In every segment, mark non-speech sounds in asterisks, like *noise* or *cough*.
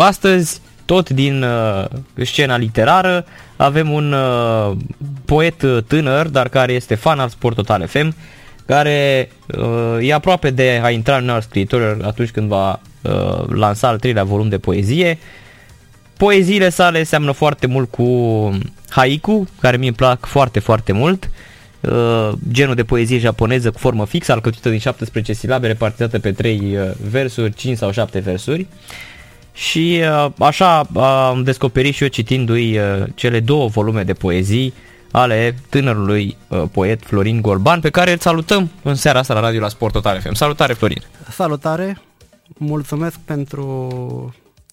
Astăzi, tot din uh, scena literară, avem un uh, poet tânăr, dar care este fan al Sport Total FM, care uh, e aproape de a intra în al scriitor atunci când va uh, lansa al treilea volum de poezie. Poeziile sale seamănă foarte mult cu haiku, care mi-e plac foarte, foarte mult. Uh, genul de poezie japoneză cu formă fixă, alcătuită din 17 silabe, repartizată pe 3 uh, versuri, 5 sau 7 versuri. Uh, și uh, așa am descoperit și eu citindu-i uh, cele două volume de poezii ale tânărului uh, poet Florin Golban, pe care îl salutăm în seara asta la Radio la Sport Total FM. Salutare, Florin! Salutare! Mulțumesc pentru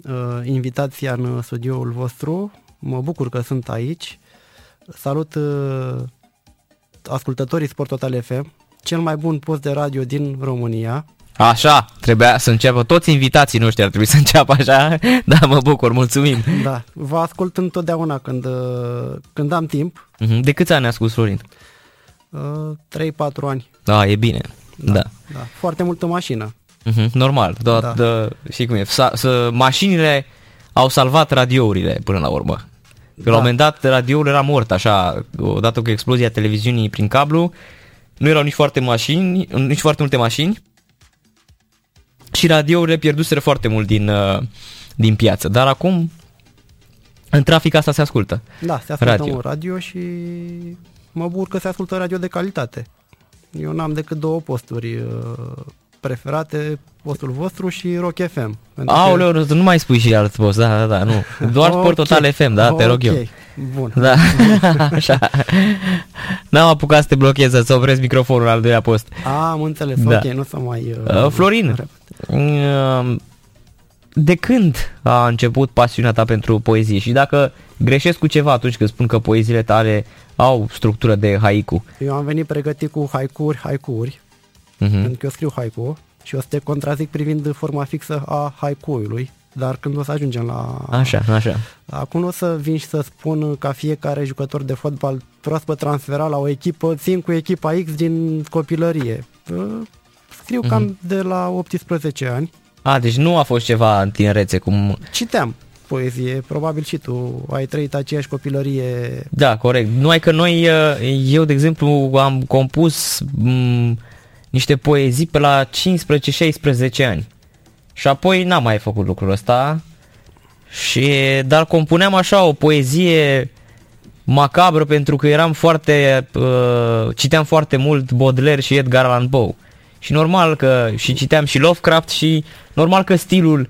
uh, invitația în studioul vostru. Mă bucur că sunt aici. Salut uh, ascultătorii Sport Total FM, cel mai bun post de radio din România. Așa, trebuia să înceapă, toți invitații noștri ar trebui să înceapă așa, *laughs* da, mă bucur, mulțumim. Da, vă ascult întotdeauna când, când am timp. Mhm, de câți ani ascult, Florin? Uh, 3-4 ani. Da, e bine, da. da. da. Foarte multă mașină. Uh-huh, normal, da, da. Da, și cum e, sa, să, mașinile au salvat radiourile până la urmă. Că da. la un moment dat radioul era mort, așa, odată cu explozia televiziunii prin cablu, nu erau nici foarte mașini, nici foarte multe mașini și radiourile pierduseră foarte mult din, uh, din piață. Dar acum în trafic asta se ascultă. Da, se ascultă radio. un radio și mă bucur că se ascultă radio de calitate. Eu n-am decât două posturi uh, preferate, postul vostru și Rock FM. Aoleu, că... nu mai spui și alt post, da, da, da, nu. Doar okay. Sport Total FM, da, te rog eu. Bun. Da, *laughs* așa. N-am apucat să te blochez, să opresc microfonul al doilea post. A, am înțeles, da. ok, nu să mai... Uh, uh Florin, uh, de când a început pasiunea ta pentru poezie și dacă greșesc cu ceva atunci când spun că poeziile tale au structură de haiku? Eu am venit pregătit cu haikuri, haikuri, uh-huh. pentru că eu scriu haiku și o să te contrazic privind forma fixă a haikuului, dar când o să ajungem la... Așa, așa. Acum o să vin și să spun ca fiecare jucător de fotbal proaspăt transferat la o echipă, țin cu echipa X din copilărie. Scriu uh-huh. cam mhm. de la 18 ani. A, deci nu a fost ceva în tinerețe cum... Citeam poezie, probabil și tu ai trăit aceeași copilărie. Da, corect. Numai că noi, eu de exemplu, am compus m- niște poezii pe la 15-16 ani. Și apoi n-am mai făcut lucrul ăsta. Și, dar compuneam așa o poezie macabră pentru că eram foarte, uh, citeam foarte mult Baudelaire și Edgar Allan Poe. Și normal că și citeam și Lovecraft și normal că stilul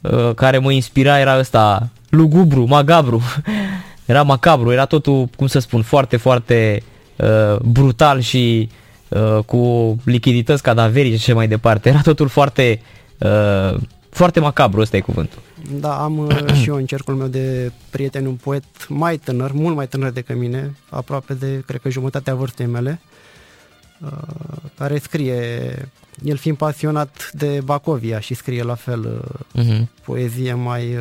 uh, care mă inspira era ăsta lugubru, magabru. *laughs* era macabru, era totul, cum să spun, foarte, foarte uh, brutal și uh, cu lichidități cadaverice și mai departe. Era totul foarte uh, foarte macabru, ăsta e cuvântul. Da, am uh, *clears throat* și eu în cercul meu de prieteni un poet mai tânăr, mult mai tânăr decât mine, aproape de, cred că jumătatea vârstei mele, uh, care scrie, el fiind pasionat de Bacovia și scrie la fel uh-huh. poezie mai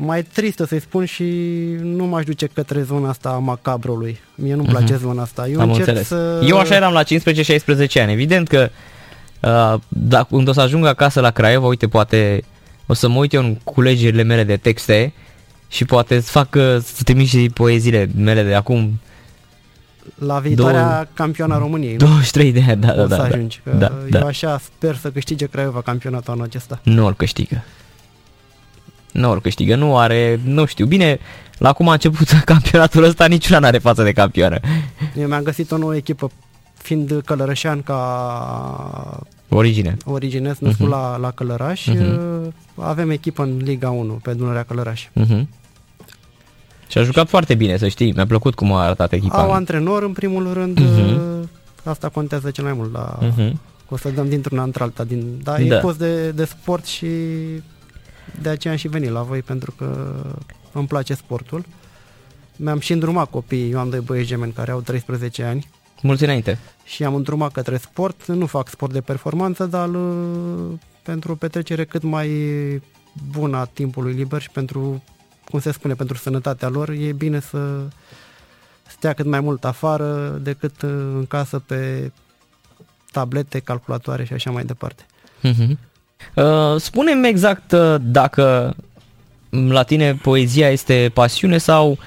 mai tristă să-i spun și nu m-aș duce către zona asta a macabrului. Mie nu-mi place uh-huh. zona asta. Eu Am încerc înțeles. să... Eu așa eram la 15-16 ani. Evident că uh, dacă când o să ajung acasă la Craiova, uite, poate o să mă uit eu în culegerile mele de texte și poate să fac uh, să te și poeziile mele de acum la viitoarea Două... campioana României. 23 de ani, da, da, da. să da. ajungi. Că da, eu da. așa sper să câștige Craiova campionatul anul acesta. Nu îl câștigă nu ori câștigă, nu are, nu știu, bine, la cum a început *laughs* campionatul ăsta, niciuna n-are față de campioană. Eu mi-am găsit o nouă echipă, fiind călărășean ca origine, origine născut uh-huh. la, la Călăraș, uh-huh. avem echipă în Liga 1 pe Dunărea Călăraș. Uh-huh. Și a jucat foarte bine, să știi, mi-a plăcut cum a arătat echipa. Au antrenor, în primul rând, uh-huh. asta contează cel mai mult la... Uh-huh. O să dăm dintr-una într-alta, din, da, da. e post de, de sport și de aceea am și venit la voi pentru că îmi place sportul. Mi-am și îndrumat copiii, eu am doi băieți gemeni care au 13 ani. Mulți înainte. Și am îndrumat către sport, nu fac sport de performanță, dar uh, pentru o petrecere cât mai bună a timpului liber și pentru, cum se spune, pentru sănătatea lor, e bine să stea cât mai mult afară decât în casă pe tablete, calculatoare și așa mai departe. Mm-hmm. Uh, spune-mi exact uh, dacă la tine poezia este pasiune sau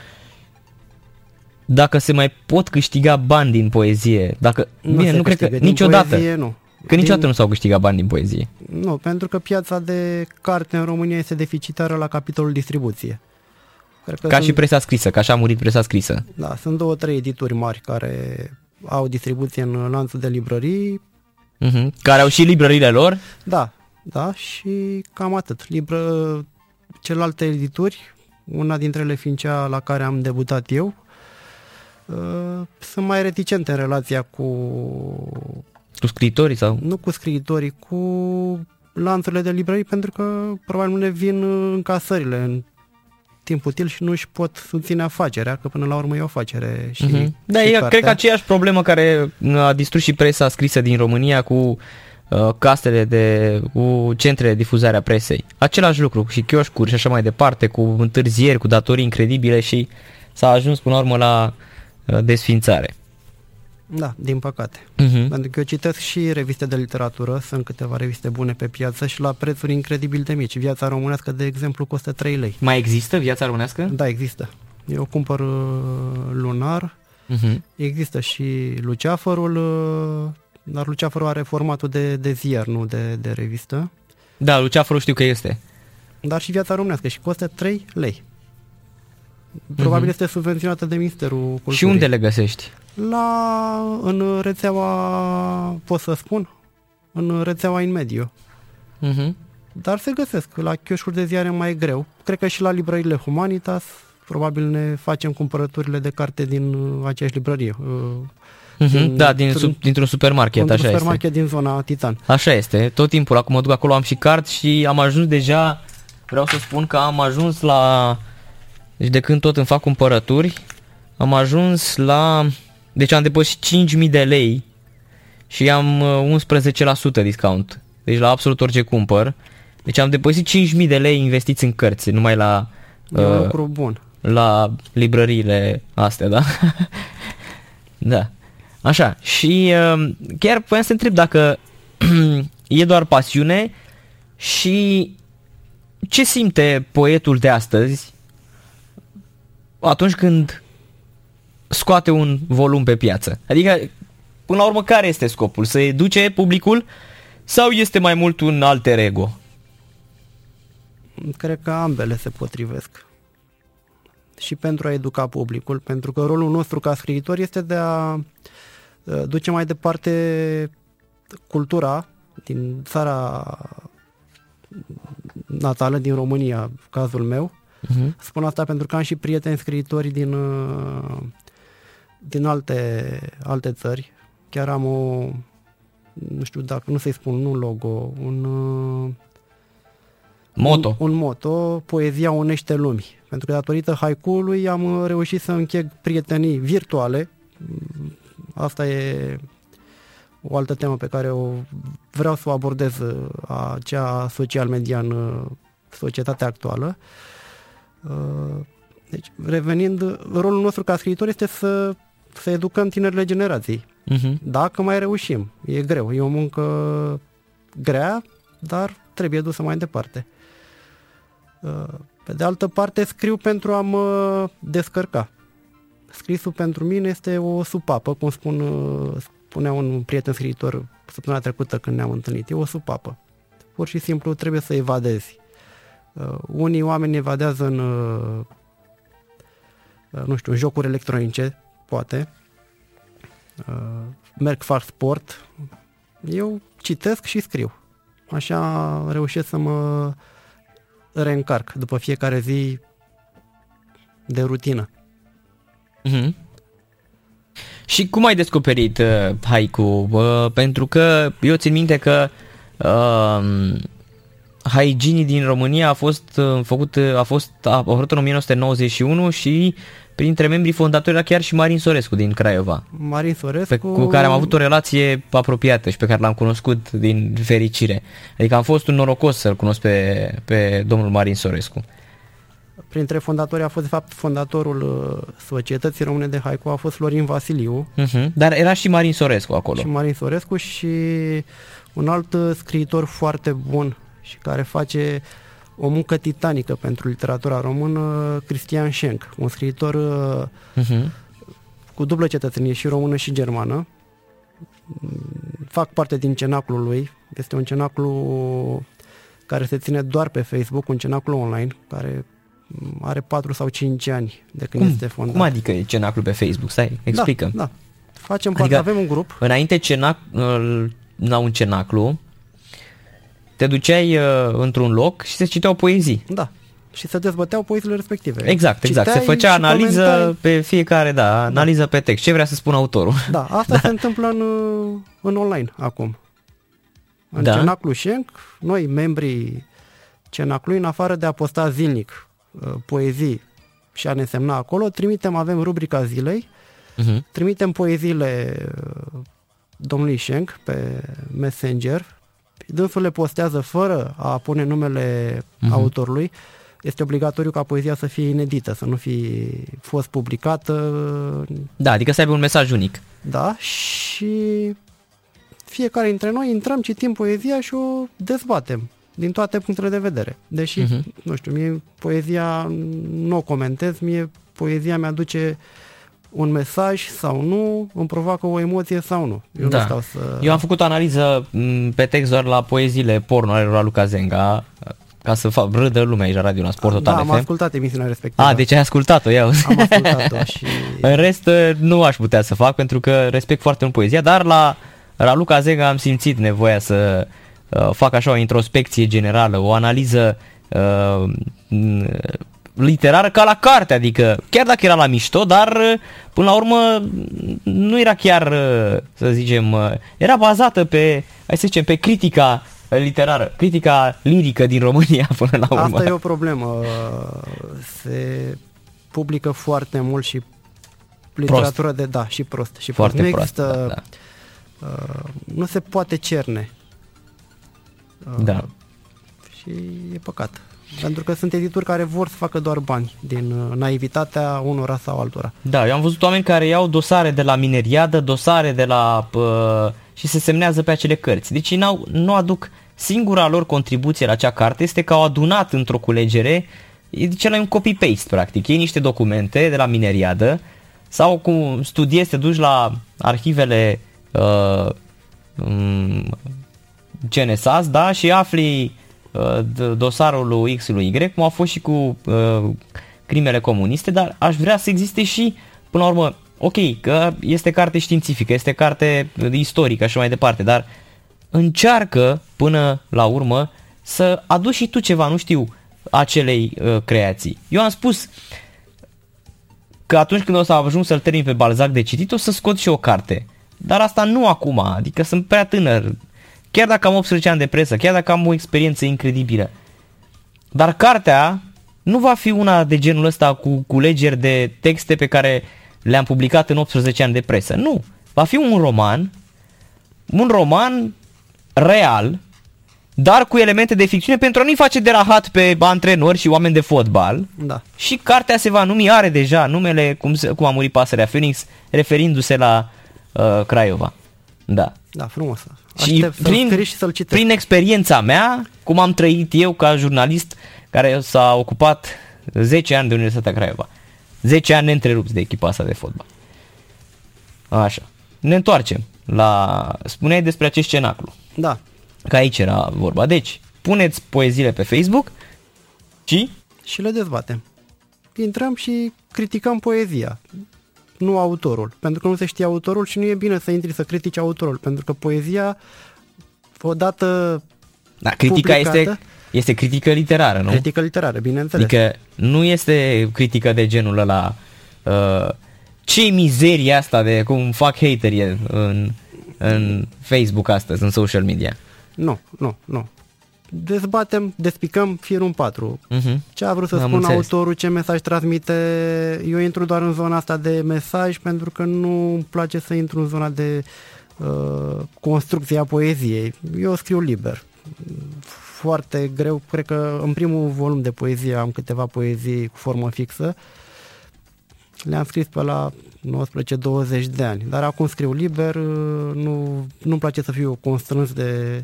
dacă se mai pot câștiga bani din poezie. Dacă, Nu bine, se nu cred că câștigă. Din niciodată. poezie, nu. Că niciodată Din- nu s-au câștigat bani din poezie. Nu, pentru că piața de carte în România este deficitară la capitolul distribuție. Cred că Ca sunt, și presa scrisă, că așa a murit presa scrisă. Da, sunt două, trei edituri mari care au distribuție în lanțul de librării. Uh-huh. Care au și librările lor. Da, da, și cam atât. Libră, celelalte edituri, una dintre ele fiind cea la care am debutat eu, uh, sunt mai reticente în relația cu, Cu scriitorii sau... nu cu scriitorii, cu lanțurile de librării, pentru că probabil nu le vin uh, încasările în timp util și nu își pot susține afacerea, că până la urmă e o afacere și, Uh-huh. Da, și e, cartea. cred că aceeași problemă care a distrus și presa scrisă din România cu uh, castele de, cu centrele de difuzare a presei. Același lucru și chioșcuri și așa mai departe, cu întârzieri, cu datorii incredibile și s-a ajuns până la urmă la uh, desfințare. Da, din păcate. Uh-huh. Pentru că eu citesc și reviste de literatură, sunt câteva reviste bune pe piață și la prețuri incredibil de mici. Viața românească, de exemplu, costă 3 lei. Mai există viața românească? Da, există. Eu cumpăr uh, lunar, Uh-huh. există și Luceafărul, uh, dar Luceafărul are formatul de, de ziar, nu de, de revistă. Da, Luceafărul știu că este. Dar și viața românească și costă 3 lei. Probabil este subvenționată de Ministerul Culturii. Mhm. Și unde le găsești? La, în rețeaua, pot să spun, în rețeaua in mediu. Uh-huh. Dar se găsesc la chioșcuri de ziare mai greu. Cred că și la librările Humanitas, probabil ne facem cumpărăturile de carte din uh, aceeași librărie. Uh, Uh-huh. Din- Da, din, într-un- sub, dintr-un supermarket, într-un așa este. supermarket din zona Titan. Așa este, tot timpul, acum mă duc acolo, am și card și am ajuns deja, vreau să spun că am ajuns la, deci de când tot îmi fac cumpărături, am ajuns la, deci am depășit 5.000 de lei și am uh, 11% discount, deci la absolut orice cumpăr, deci am depășit 5.000 de lei investiți în cărți, numai la, E un uh, lucru bun. la librăriile astea, da? *laughs* da. Așa, și uh, chiar voiam să întreb dacă *clears throat* e doar pasiune și ce simte poetul de astăzi atunci când scoate un volum pe piață? Adică, până la urmă, care este scopul? Să educe publicul sau este mai mult un alter ego? Cred că ambele se potrivesc. Și pentru a educa publicul, pentru că rolul nostru ca scriitor este de a uh, duce mai departe cultura din țara natală, din România, cazul meu. Uh-huh. Spun asta pentru că am și prieteni scriitori din, uh, din alte, alte țări. Chiar am o, nu știu dacă, nu să-i spun, nu logo, un... uh, Moto. Un, un moto, poezia unește lumii. Pentru că datorită haiku-ului am uh, reușit să încheg prietenii virtuale. Mm, Asta e o altă temă pe care o vreau să o abordez, uh, a cea social media în uh, societatea actuală. Uh, Deci, revenind, rolul nostru ca scriitor este să, să educăm tinerile generații. Uh-huh. Dacă mai reușim, e greu, e o muncă grea, dar trebuie dusă mai departe. Uh, Pe de altă parte, scriu pentru a mă descărca. Scrisul pentru mine este o supapă, cum spun, uh, spunea un prieten scriitor săptămâna trecută când ne-am întâlnit. E o supapă. Pur și simplu trebuie să evadezi. Uh, Unii oameni evadează în, uh, uh, nu știu, în jocuri electronice, poate, uh, merg, fac sport, eu citesc și scriu. Așa reușesc să mă reîncarc după fiecare zi de rutină. Uh-huh. Și cum ai descoperit uh, haiku? Uh, pentru că eu țin minte că uh, Haiginii din România a fost uh, făcut, uh, a fost a apărut în 1991 și printre membrii fondatori era chiar și Marin Sorescu din Craiova, Marin pe, Sorescu... cu care am avut o relație apropiată și pe care l-am cunoscut din fericire. Adică am fost un norocos să-l cunosc pe, pe domnul Marin Sorescu. Printre fondatori a fost, de fapt, fondatorul uh, Societății Române de Haiku a fost Florin Vasiliu Uh-huh. Dar era și Marin Sorescu acolo. și Marin Sorescu și Un alt scriitor foarte bun și care face o muncă titanică pentru literatura română, Cristian Schenk, un scriitor uh-huh. cu dublă cetățenie și română și germană. Fac parte din cenaclul lui. Este un cenaclu care se ține doar pe Facebook, un cenaclu online, care are 4 sau 5 ani de când cum? este fondat. Cum adică e cenaclu pe Facebook? Stai, explică. Da, da. Facem adică parte, avem un grup. Înainte cenac, la un cenaclu, te duceai uh, într-un loc și se citeau poezii. Da. Și se dezbăteau poeziile respective. Exact, exact. Citeai se făcea analiză comentai... pe fiecare, da, da. analiză da. pe text. Ce vrea să spună autorul. Da, *laughs* asta da. se întâmplă în, în online acum. În da. Cenaclu Schenk, noi, membrii Cenaclui, în afară de a posta zilnic uh, poezii și a ne semna acolo, trimitem, avem rubrica zilei, uh-huh. trimitem poeziile uh, domnului Schenk pe Messenger, dânsul le postează fără a pune numele uh-huh. autorului, este obligatoriu ca poezia să fie inedită, să nu fi fost publicată. Da, adică să aibă un mesaj unic. Da, și fiecare dintre noi intrăm, citim poezia și o dezbatem din toate punctele de vedere. Deși, uh-huh. nu știu, mie poezia nu o comentez, mie poezia mi-aduce un mesaj sau nu, îmi provoacă o emoție sau nu. Eu da. nu stau să... Eu am făcut o analiză pe text doar la poeziile porno ale Raluca Zenga, ca să fac râdă lumea aici la radio la Sport Total Da, am ascultat emisiunea respectivă. A, deci ai ascultat-o, iau. Am ascultat-o *laughs* și... În rest nu aș putea să fac pentru că respect foarte mult poezia, dar la Raluca Zenga am simțit nevoia să uh, fac așa o introspecție generală, o analiză uh, literară ca la carte, adică chiar dacă era la mișto, dar până la urmă nu era chiar, să zicem, era bazată pe, hai să zicem, pe critica literară, critica lirică din România *laughs* până la urmă. Asta e o problemă. Se publică foarte mult și literatură prost. de da și prost și foarte prost. Nu există, prost, da, da. Uh, nu se poate cerne. Uh, da. Și e păcat. Pentru că sunt edituri care vor să facă doar bani din uh, naivitatea unora sau altora. Da, eu am văzut oameni care iau dosare de la mineriadă, dosare de la... Uh, și se semnează pe acele cărți. Deci n-au, nu aduc singura lor contribuție la acea carte este că au adunat într-o culegere e cel un copy-paste practic. Ei niște documente de la mineriadă sau cum studiezi, te duci la arhivele uh, um, CNSAS, da, și afli Uh, dosarul lui X lui Y, cum a fost și cu uh, crimele comuniste, dar aș vrea să existe și, până la urmă, ok, că este carte științifică, este carte istorică și mai departe, dar încearcă până la urmă să aduci și tu ceva, nu știu, acelei uh, creații. Eu am spus că atunci când o să ajung să-l termin pe Balzac de citit, o să scot și o carte. Dar asta nu acum, adică sunt prea tânăr, Chiar dacă am 18 ani de presă, chiar dacă am o experiență incredibilă. Dar cartea nu va fi una de genul ăsta cu culegeri de texte pe care le-am publicat în 18 ani de presă. Nu. Va fi un roman, un roman real, dar cu elemente de ficțiune pentru a nu-i face de rahat pe antrenori și oameni de fotbal. Da. Și cartea se va numi, are deja numele cum, se, cum a murit pasărea Phoenix, referindu-se la uh, Craiova. Da. Da, frumos. Și prin, și să-l prin experiența mea, cum am trăit eu ca jurnalist care s-a ocupat 10 ani de Universitatea Craiova. 10 ani neîntrerupți de echipa asta de fotbal. Așa. Ne întoarcem la... Spuneai despre acest cenaclu. Da. Că aici era vorba. Deci, puneți poeziile pe Facebook și... Și le dezbatem. Intrăm și criticăm poezia nu autorul, pentru că nu se știe autorul și nu e bine să intri să critici autorul, pentru că poezia, odată da, critica este, este critică literară, nu? Critică literară, bineînțeles. Adică nu este critică de genul ăla uh, ce mizeria asta de cum fac haterii în, în Facebook astăzi, în social media. Nu, nu, nu dezbatem, despicăm firul 4. Uh-huh. Ce a vrut să spună autorul, ce mesaj transmite. Eu intru doar în zona asta de mesaj pentru că nu îmi place să intru în zona de uh, construcție a poeziei. Eu scriu liber. Foarte greu, cred că în primul volum de poezie am câteva poezii cu formă fixă le-am scris pe la 19-20 de ani, dar acum scriu liber, nu, nu-mi place să fiu constrâns de,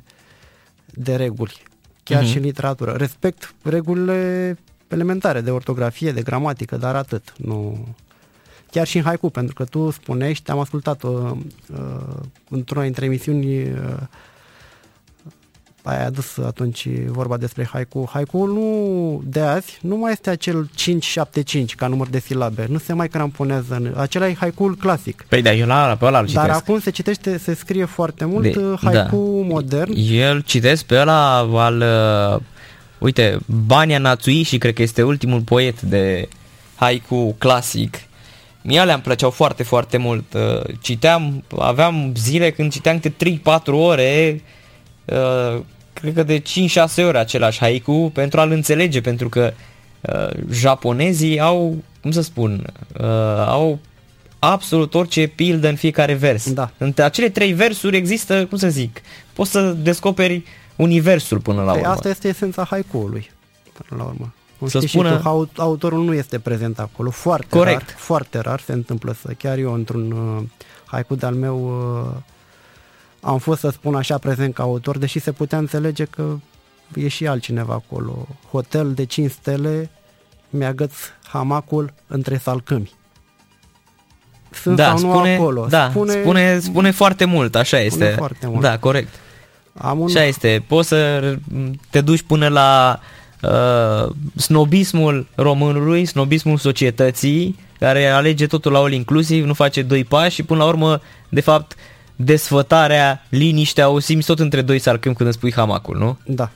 de reguli, chiar uh-huh. și în literatură. Respect regulile elementare de ortografie, de gramatică, dar atât. Nu... Chiar și în haiku, pentru că tu spunești, am ascultat uh, uh, într-una dintre emisiuni uh, ai adus atunci vorba despre haiku. Haiku nu de azi nu mai este acel 5-7-5 ca număr de silabe. Nu se mai cramponează. În... Acela e haiku clasic. Păi da, eu la, pe ăla îl Dar acum se citește, se scrie foarte mult de, haiku da. modern. El citesc pe ăla al... Uh, uite, Bania Natsui și cred că este ultimul poet de haiku clasic. Mie le-am plăceau foarte, foarte mult. Uh, citeam, aveam zile când citeam câte 3-4 ore uh, cred că de 5-6 ore același haiku pentru a-l înțelege, pentru că uh, japonezii au, cum să spun, uh, au absolut orice pildă în fiecare vers. Da. Între acele trei versuri există, cum să zic, poți să descoperi universul până la păi urmă. Asta este esența haiku-ului, până la urmă. Cum să spună... Tu, autorul nu este prezent acolo, foarte Corect. rar, foarte rar se întâmplă să, chiar eu într-un uh, haiku de-al meu uh, am fost, să spun așa, prezent ca autor, deși se putea înțelege că e și altcineva acolo. Hotel de 5 stele, mi-agăț hamacul între salcâmi. Sunt da, sau nu spune, acolo? Da, spune, spune, spune foarte mult, așa este. Spune foarte mult. Da, corect. Am un... Așa este. Poți să te duci până la uh, snobismul românului, snobismul societății, care alege totul la all inclusiv, nu face doi pași și până la urmă, de fapt, uh, desfătarea, liniștea, o simți tot între doi sarcâmi când îți pui hamacul, nu? Da.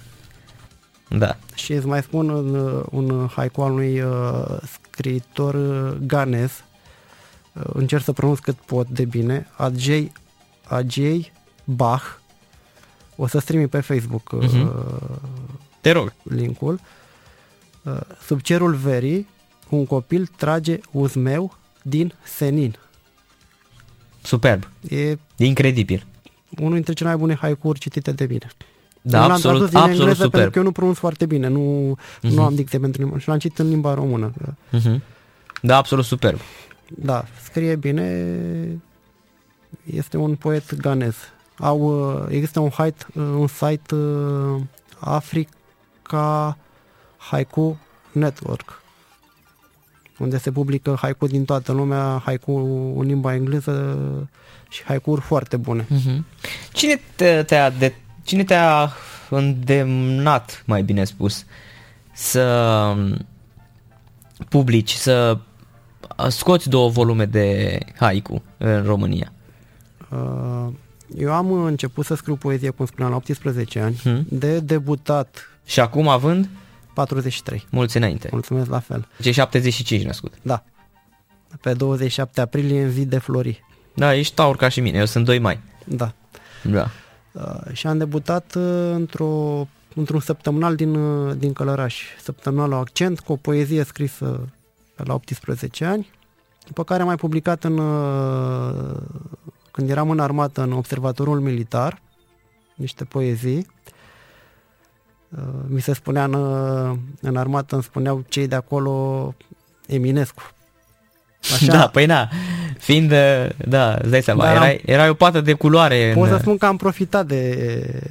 Da. Și îți mai spun un, un haiku al unui uh, scriitor uh, ganez, uh, încerc să pronunț cât pot de bine, Ajay, Ajay Bach, o să strimi pe Facebook uh, uh-huh. Te rog. linkul. Uh, sub cerul verii, un copil trage uzmeu din senin. Superb. E, e incredibil. Unul dintre cele mai bune haiku citite de mine. Da, eu absolut, din absolut engleză super. Pentru că eu nu pronunț foarte bine, nu, uh-huh. nu am dicte pentru limba și l-am citit în limba română. Uh-huh. Da, absolut superb. Da, scrie bine, este un poet ganez. Au, uh, există un, site, uh, un site uh, Africa Haiku Network unde se publică haiku din toată lumea, haiku în limba engleză și haicuri foarte bune. Uh-huh. Cine, te, te-a de, cine te-a îndemnat, mai bine spus, să publici, să scoți două volume de haiku în România? Uh, eu am început să scriu poezie, cum spuneam, la 18 ani, hmm. de debutat. Și acum având? 43. Mulți înainte. Mulțumesc la fel. Deci 75 născut. Da. Pe 27 aprilie în zi de flori. Da, ești taur ca și mine, eu sunt 2 mai. Da. Da. Uh, și am debutat uh, într-o, într-un săptămânal din, uh, din Călăraș, săptămânalul Accent, cu o poezie scrisă la 18 ani, după care am mai publicat în, uh, când eram în armată în observatorul militar, niște poezii Uh, mi se spunea în, uh, în armată, îmi spuneau cei de acolo Eminescu. Așa. Da, păi na, fiind, uh, da, îți dai seama, era, era o pată de culoare. Pot în... să spun că am profitat de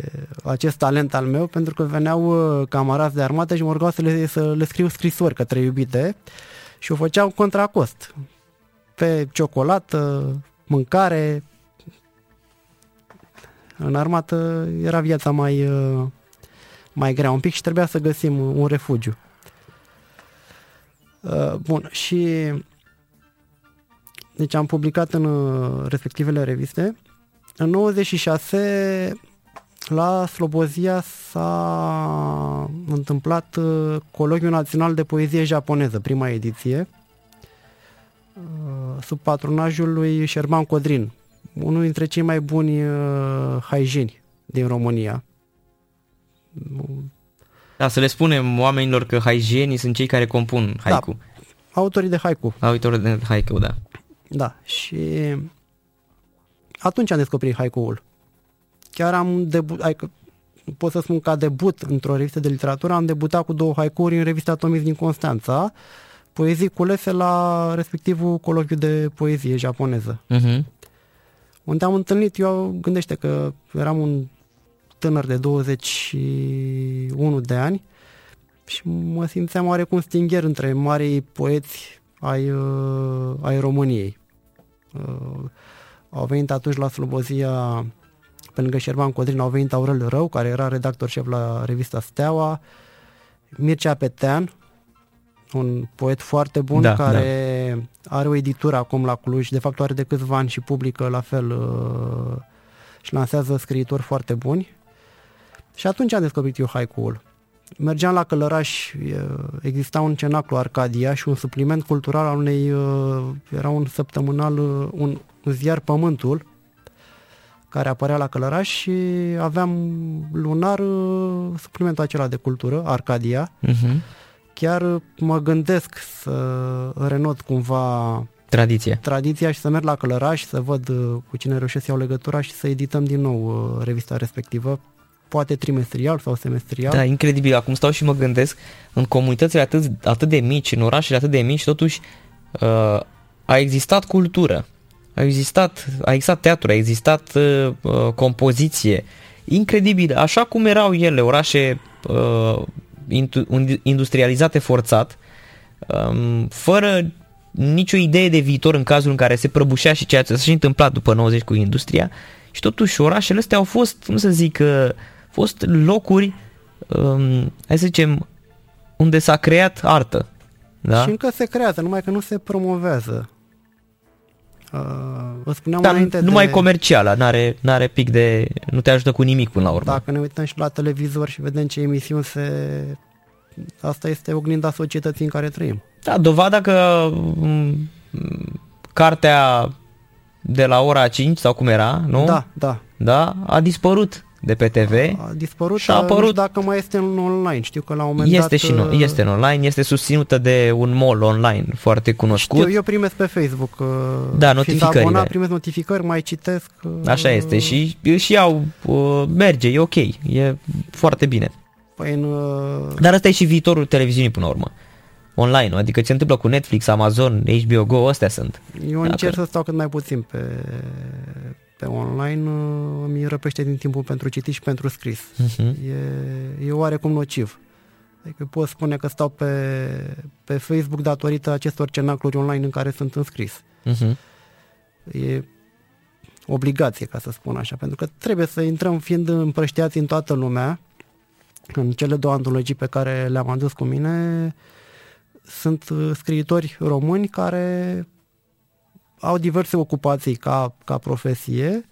acest talent al meu, pentru că veneau camarazi de armată și mă rugau să le, să le scriu scrisori către iubite și o făceau contra cost. Pe ciocolată, mâncare. În armată era viața mai, mai grea un pic și trebuia să găsim un refugiu. Uh, bun, și deci am publicat în uh, respectivele reviste. În 96 la Slobozia s-a întâmplat uh, Cologiul Național de Poezie Japoneză, prima ediție, sub patronajul lui Șerban Codrin, unul dintre cei mai buni haijini din România. Da, să le spunem oamenilor că haijienii sunt cei care compun da. haiku. Da, autorii de haiku. Autorii de haiku, da. Da, și atunci am descoperit haiku-ul. Chiar am debut, adică pot să spun ca debut într-o revistă de literatură, am debutat cu două haiku în revista Atomiz din Constanța, poezii culese la respectivul colochiu de poezie japoneză. Uh-huh. Unde am întâlnit, eu gândește că eram un tânăr de 21 de ani și mă simțeam oarecum stingher între marii poeți ai, uh, ai României. Uh, au venit atunci la Slobozia, pe lângă Șerban Codrin, au venit Aurel Rău, care era redactor șef la revista Steaua, Mircea Petean, un poet foarte bun da, care da. are o editură acum la Cluj, de fapt are de câțiva ani și publică la fel uh, și lansează scriitori foarte buni. Și atunci am descoperit eu haiku-ul. Mergeam la Călăraș, exista un cenaclu Arcadia și un supliment cultural al unei, uh, era un săptămânal, uh, un, un ziar Pământul, care apărea la Călăraș și aveam lunar suplimentul acela de cultură, Arcadia. Uh-huh chiar mă gândesc să renot cumva Tradiția. Tradiția și să merg la Călăraș, să văd uh, cu cine reușesc să iau legătura și să edităm din nou uh, revista respectivă, poate trimestrial sau semestrial. Da, incredibil. Acum stau și mă gândesc, în comunitățile atât, atât de mici, în orașele atât de mici, totuși uh, a existat cultură, a existat, a existat teatru, a existat uh, uh compoziție. Incredibil. Așa cum erau ele, orașe uh, industrializate forțat, um, fără nicio idee de viitor în cazul în care se prăbușea și ceea ce s-a și întâmplat după 90 cu industria și totuși orașele astea au fost, cum să zic, uh, fost locuri, um, hai să zicem, unde s-a creat artă. Da? Și încă se creează, numai că nu se promovează. Uh, vă spuneam Dar înainte nu mai de... comercială, n-are, n-are pic de... nu te ajută cu nimic până la urmă. Dacă ne uităm și la televizor și vedem ce emisiuni se... Asta este oglinda societății în care trăim. Da, dovada că m- mm, cartea de la ora 5 sau cum era, nu? Da, da. Da, a dispărut de pe TV. A dispărut și a apărut... dacă mai este în online. Știu că la un moment este dat... Și nu, uh, este în online, este susținută de un mall online foarte cunoscut. Știu, eu primesc pe Facebook. Uh, da, notificările. abonat, primesc notificări, mai citesc. Uh, Așa este și și iau, merge, e ok, e foarte bine. Păi în, Dar ăsta e și viitorul televiziunii până la urmă online, adică ce se întâmplă cu Netflix, Amazon, HBO Go, astea sunt. Eu Dacă... încerc să stau cât mai puțin pe, pe online uh, mi răpește din timpul pentru citit și pentru scris. Uh-huh. E, e oarecum nociv. Adică pot spune că stau pe, pe Facebook datorită acestor cenacluri online în care sunt înscris. Uh-huh. E obligație, ca să spun așa, pentru că trebuie să intrăm fiind împrăștiați în toată lumea, în cele două antologii pe care le-am adus cu mine, sunt uh, scriitori români care au diverse ocupații ca, ca profesie,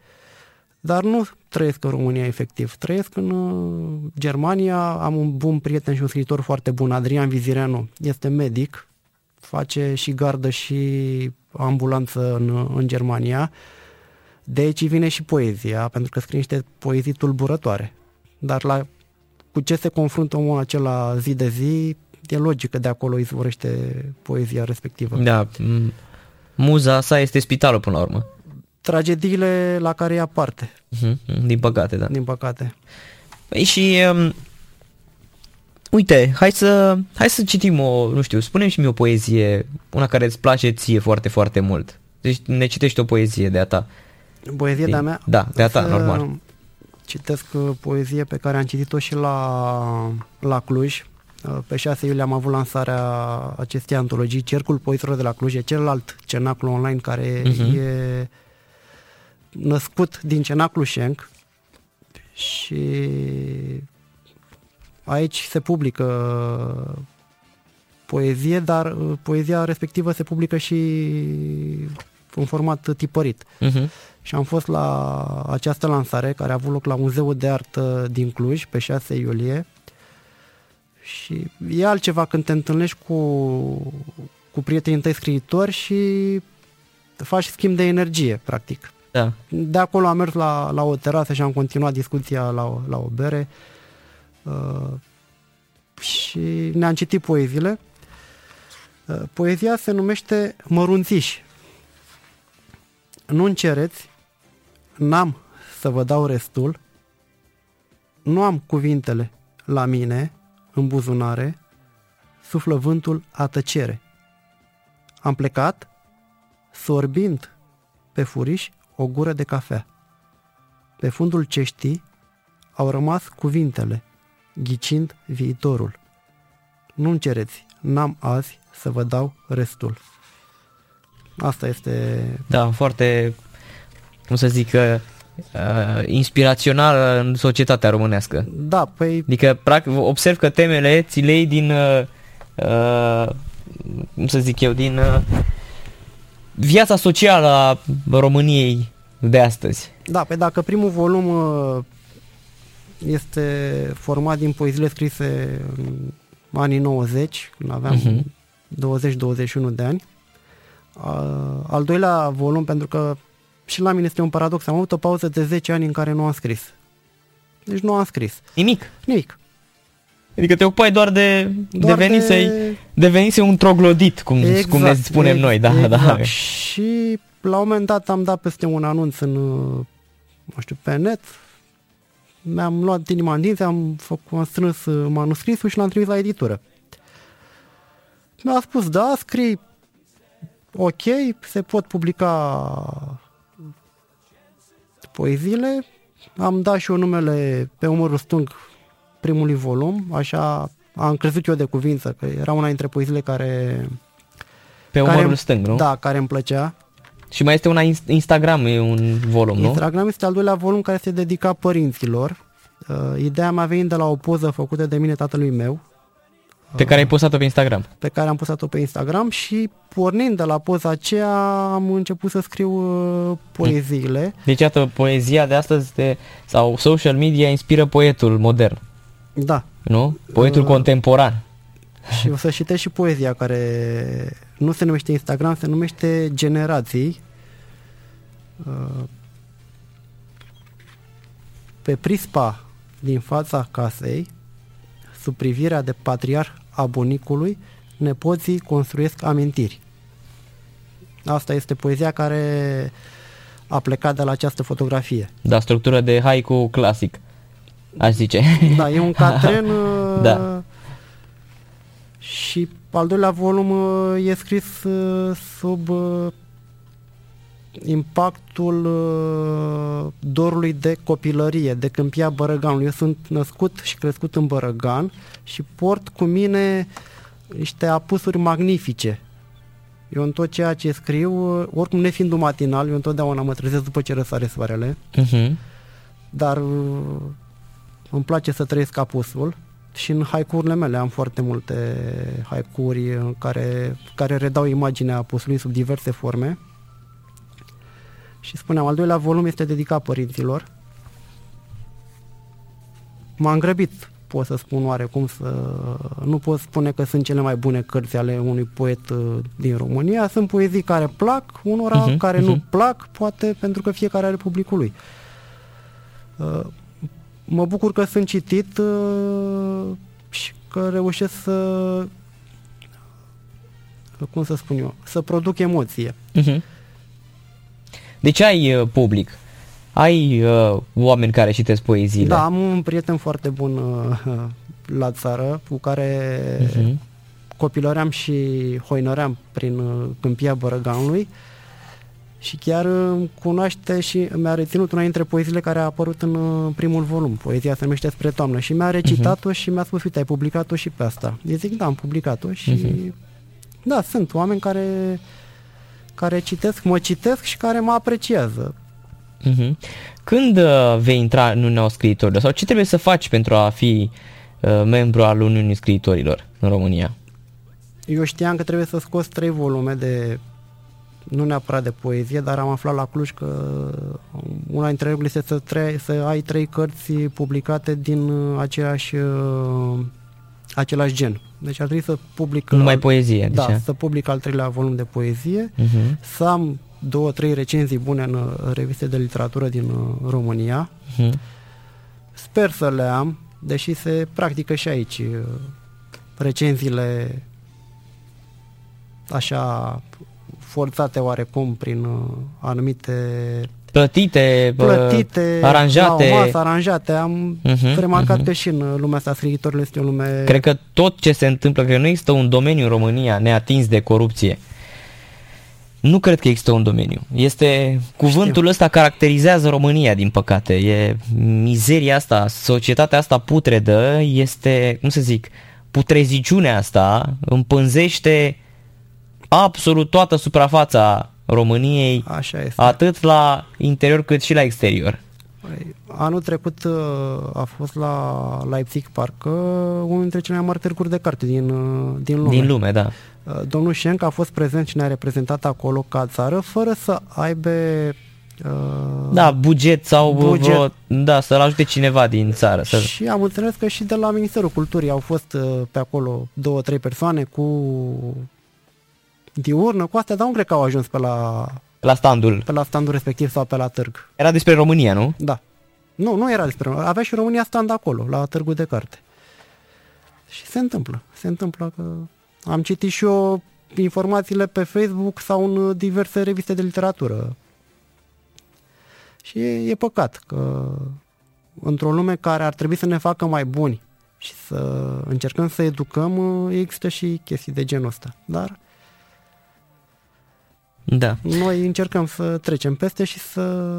dar nu trăiesc în România efectiv. Trăiesc în uh, Germania, am un bun prieten și un scriitor foarte bun, Adrian Vizireanu, este medic, face și gardă și ambulanță în, în Germania. De aici vine și poezia, pentru că scrie niște poezii tulburătoare. Dar la cu ce se confruntă omul acela zi de zi, e logică de acolo izvorăște poezia respectivă. Da, muza sa este spitalul până la urmă. Tragediile la care ia parte. Uh-huh. Din păcate, da. Din păcate. Păi și um, uite, hai să, hai să citim o, nu știu, spunem și mie o poezie, una care îți place ție foarte, foarte mult. Deci ne citești o poezie de a ta. Poezie de-a mea? Da, de a ta, normal. Citesc uh, poezie pe care am citit-o și la, la Cluj, Uh, pe 6 iulie am avut lansarea acestei antologii, Cercul Poeților de la Cluj, e celălalt cenaclu online care uh-huh. e născut din cenaclu Schenk și aici se publică poezie, dar uh, poezia respectivă se publică și în format tipărit. Uh-huh. Și am fost la această lansare care a avut loc la Muzeul de Artă din Cluj pe 6 iulie și e altceva când te întâlnești cu, cu prietenii tăi scriitori și faci schimb de energie, practic. Da. De acolo am mers la, la o terasă și am continuat discuția la, la o bere uh, și ne-am citit poeziile. Uh, poezia se numește Mărunțiși. Nu încereți, n-am să vă dau restul, nu am cuvintele la mine, în buzunare, suflă vântul a tăcere. Am plecat sorbind pe furiș o gură de cafea. Pe fundul ceștii au rămas cuvintele, ghicind viitorul. Nu-mi cereți, n-am azi să vă dau restul. Asta este... Da, foarte, cum să zic, uh, inspirațional în societatea românească. Da, păi... Adică, practic, observ că temele ți le din, uh, uh, cum să zic eu, din uh, viața socială a României de astăzi. Da, pe dacă primul volum uh, este format din poeziile scrise în anii 90, când aveam uh-huh. 20-21 de ani. Uh, al doilea volum, pentru că și la mine este un paradox, am avut o pauză de 10 ani în care nu am scris. Deci nu am scris. Nimic? Nimic. Adică te ocupai doar de doar devenise, de... devenise un troglodit, cum, exact, cum ne spunem exact, noi. Da, da. exact. da. Și la un moment dat am dat peste un anunț în, nu știu, pe net, mi-am luat inima în dinți, am, făcut, am strâns manuscrisul și l-am trimis la editură. Mi-a spus, da, scrii ok, se pot publica poeziile. Am dat și eu numele pe umărul stâng primului volum, așa am crezut eu de cuvință, că era una dintre poeziile care... Pe umărul care, stâng, nu? Da, care îmi plăcea. Și mai este una Instagram, e un volum, nu? Instagram este al doilea volum care este dedicat părinților. Uh, ideea mea venind de la o poză făcută de mine tatălui meu. Pe care ai postat-o pe Instagram. Pe care am postat-o pe Instagram și pornind de la poza aceea am început să scriu uh, poeziile. Deci, iată, poezia de astăzi de, sau social media inspiră poetul modern. Da. Nu? Poetul uh, contemporan. Și o să citesc și poezia care nu se numește Instagram, se numește Generații. Uh, pe prispa din fața casei, sub privirea de patriarh a bunicului, nepoții construiesc amintiri. Asta este poezia care a plecat de la această fotografie. Da, structură de haiku clasic, aș zice. Da, e un catren *laughs* da. și al doilea volum uh, e scris uh, sub uh, impactul dorului de copilărie, de câmpia Bărăganului. Eu sunt născut și crescut în Bărăgan și port cu mine niște apusuri magnifice. Eu în tot ceea ce scriu, oricum nefiind un matinal, eu întotdeauna mă trezesc după ce răsare soarele, uh-huh. dar îmi place să trăiesc apusul și în haikurile mele am foarte multe haicuri care, care redau imaginea apusului sub diverse forme. Și spuneam, al doilea volum este dedicat părinților. M-am grăbit, pot să spun oarecum, să... nu pot spune că sunt cele mai bune cărți ale unui poet uh, din România. Sunt poezii care plac, unora uh-huh, care uh-huh. nu plac, poate pentru că fiecare are publicul lui. Uh, mă bucur că sunt citit uh, și că reușesc să cum să spun eu, să produc emoție. Uh-huh. Deci ai uh, public, ai uh, oameni care citesc poeziile. Da, am un prieten foarte bun uh, la țară cu care uh-huh. copilăream și hoinăream prin uh, câmpia Bărăganului. Uh, și chiar îmi cunoaște și mi-a reținut una dintre poeziile care a apărut în uh, primul volum. Poezia se numește Spre toamnă și mi-a recitat-o uh-huh. și mi-a spus, uite, ai publicat-o și pe asta. Eu zic, da, am publicat-o și uh-huh. da, sunt oameni care care citesc, mă citesc și care mă apreciază. Uh-huh. Când uh, vei intra în Uniunea Scriitorilor sau ce trebuie să faci pentru a fi uh, membru al Uniunii Scriitorilor în România? Eu știam că trebuie să scos trei volume de nu neapărat de poezie, dar am aflat la Cluj că una dintre reguli este să, tre- să ai trei cărți publicate din uh, aceeași, uh, același gen. Deci ar trebui să public... Numai al, poezie. Da, deci să public al treilea volum de poezie, uh-huh. să am două, trei recenzii bune în uh, reviste de literatură din România. Uh-huh. Sper să le am, deși se practică și aici recenziile așa forțate oarecum prin uh, anumite plătite, plătite aranjate. La o masă, aranjate. Am uh-huh, remarcat uh-huh. că și în lumea asta scriitorilor este o lume... Cred că tot ce se întâmplă, că nu există un domeniu în România neatins de corupție. Nu cred că există un domeniu. Este cuvântul Știu. ăsta caracterizează România, din păcate. E mizeria asta, societatea asta putredă, este, cum să zic, putreziciunea asta împânzește absolut toată suprafața României, Așa este. atât la interior cât și la exterior. Păi, anul trecut uh, a fost la Leipzig Park unul dintre cele mai mari târguri de carte din, uh, din lume. Din lume, da. Uh, domnul Șenc a fost prezent și ne-a reprezentat acolo ca țară fără să aibă Uh, da, buget sau buget. Vreo, da, să-l ajute cineva din țară. Să... Și am înțeles că și de la Ministerul Culturii au fost uh, pe acolo două, trei persoane cu diurnă, cu astea, dar nu cred că au ajuns pe la... La standul. Pe la standul respectiv sau pe la târg. Era despre România, nu? Da. Nu, nu era despre România. Avea și România stand acolo, la târgul de carte. Și se întâmplă. Se întâmplă că... Am citit și eu informațiile pe Facebook sau în diverse reviste de literatură. Și e, e păcat că într-o lume care ar trebui să ne facă mai buni și să încercăm să educăm, există și chestii de genul ăsta. Dar da. noi încercăm să trecem peste și să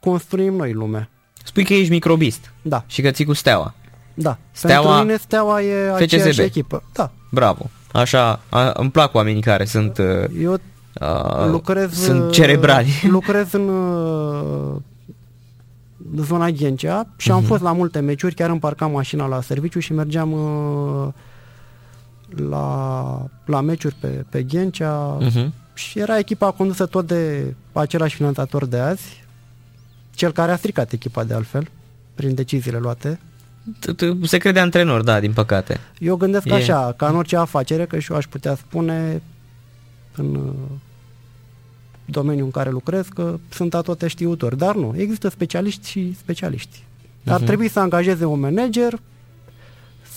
construim noi lumea. Spui că ești microbist. Da. Și că ții cu steaua. Da. Steaua... Pentru mine steaua e FCSB. aceeași echipă. Da. Bravo. Așa, a, îmi plac oamenii care sunt... Eu uh, lucrez, sunt cerebrali. *laughs* Lucrez în zona Ghencea și uh-huh. am mhm. fost la multe meciuri, chiar împarcam mașina la serviciu și mergeam uh, la, la meciuri pe, pe Ghencea uh-huh. Și era echipa condusă tot de același finanțator de azi, cel care a stricat echipa de altfel, prin deciziile luate. Se crede antrenor, da, din păcate. Eu gândesc e... așa, ca în orice afacere, că și eu aș putea spune în domeniul în care lucrez că sunt atote știutori, dar nu, există specialiști și specialiști. Ar uh-huh. trebui să angajeze un manager,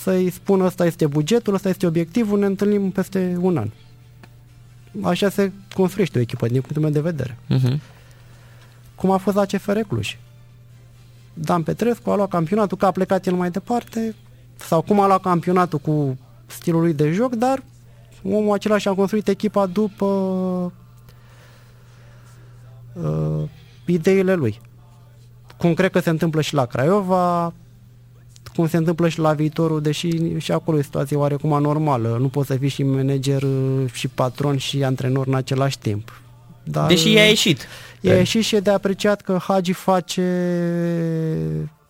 să-i spună ăsta este bugetul, ăsta este obiectivul, ne întâlnim peste un an. Așa se construiește o echipă din punctul meu de vedere. Uh-huh. Cum a fost la CFR Cluj. Dan Petrescu a luat campionatul, că a plecat el mai departe, sau cum a luat campionatul cu stilul lui de joc, dar omul acela și-a construit echipa după uh, ideile lui. Cum cred că se întâmplă și la Craiova, cum se întâmplă și la viitorul, deși și acolo e situație oarecum anormală. Nu poți să fii și manager, uh, și patron, și antrenor în același timp. Dar, deși i-a ieșit. I-a ieșit și e de apreciat că Hagi face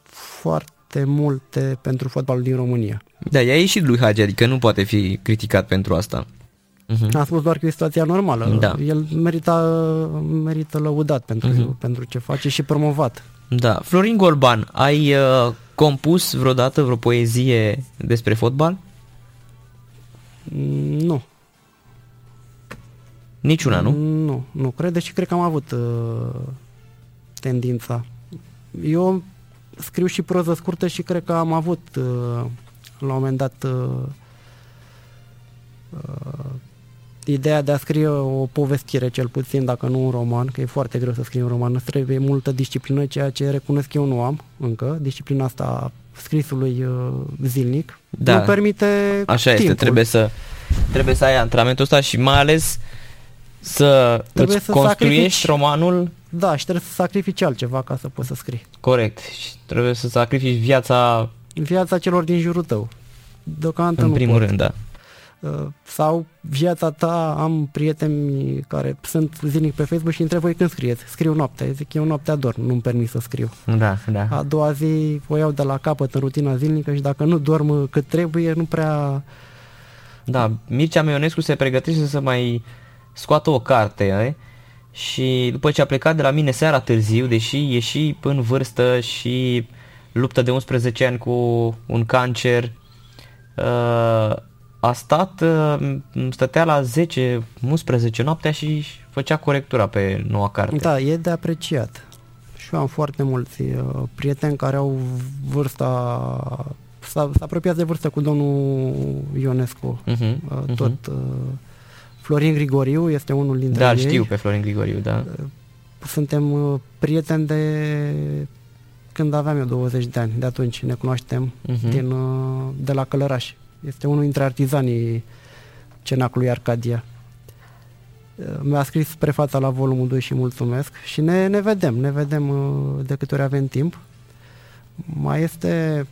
foarte multe pentru fotbalul din România. Da, i-a ieșit lui Hagi, adică nu poate fi criticat pentru asta. Uh-huh. A spus doar că e situația normală. Da. El merita, merită lăudat pentru, uh-huh. pentru ce face și promovat. Da. Florin Golban, ai uh, compus vreodată vreo poezie despre fotbal? Mm, nu. Niciuna, nu? Nu, nu cred, și cred că am avut uh, tendința. Eu scriu și proză scurtă și cred că am avut uh, la un moment dat uh, uh, ideea de a scrie o povestire, cel puțin, dacă nu un roman, că e foarte greu să scrii un roman, îți trebuie multă disciplină, ceea ce recunosc eu nu am încă, disciplina asta scrisului uh, zilnic, da. nu permite Așa timpul. este, trebuie să, trebuie să ai antrenamentul ăsta și mai ales să trebuie îți să construiești sacrifici, romanul. Da, și trebuie să sacrifici altceva ca să poți să scrii. Corect. Și trebuie să sacrifici viața... Viața celor din jurul tău. Deocamdată În nu primul pot. rând, da. Uh, sau viața ta, am prieteni care sunt zilnic pe Facebook și întreb voi când scrieți. Scriu noapte. Zic, eu noaptea dorm, nu-mi permis să scriu. Da, da. A doua zi o iau de la capăt în rutina zilnică și dacă nu dorm cât trebuie, nu prea... Da, Mircea Meionescu se pregătește să mai scoată o carte, eh? și după ce a plecat de la mine seara târziu, deși e și în vârstă și luptă de 11 ani cu un cancer, uh, a stat, uh, stătea la 10, 11 noaptea și făcea corectura pe noua carte. Da, e de apreciat. Și eu am foarte mulți uh, prieteni care au vârsta, s-a, s-a apropiat de vârstă cu domnul Ionescu. Uh-huh, uh, tot uh-huh. Florin Grigoriu este unul dintre da, ei. Da, știu pe Florin Grigoriu, da. Uh, suntem uh, prieteni de când aveam eu 20 de ani, de atunci ne cunoaștem uh-huh. din, uh, de la Călăraș. Este unul dintre artizanii cenacului Arcadia. mi-a scris prefața la volumul 2 și mulțumesc și ne, ne vedem, ne vedem uh, de câte ori avem timp. Mai este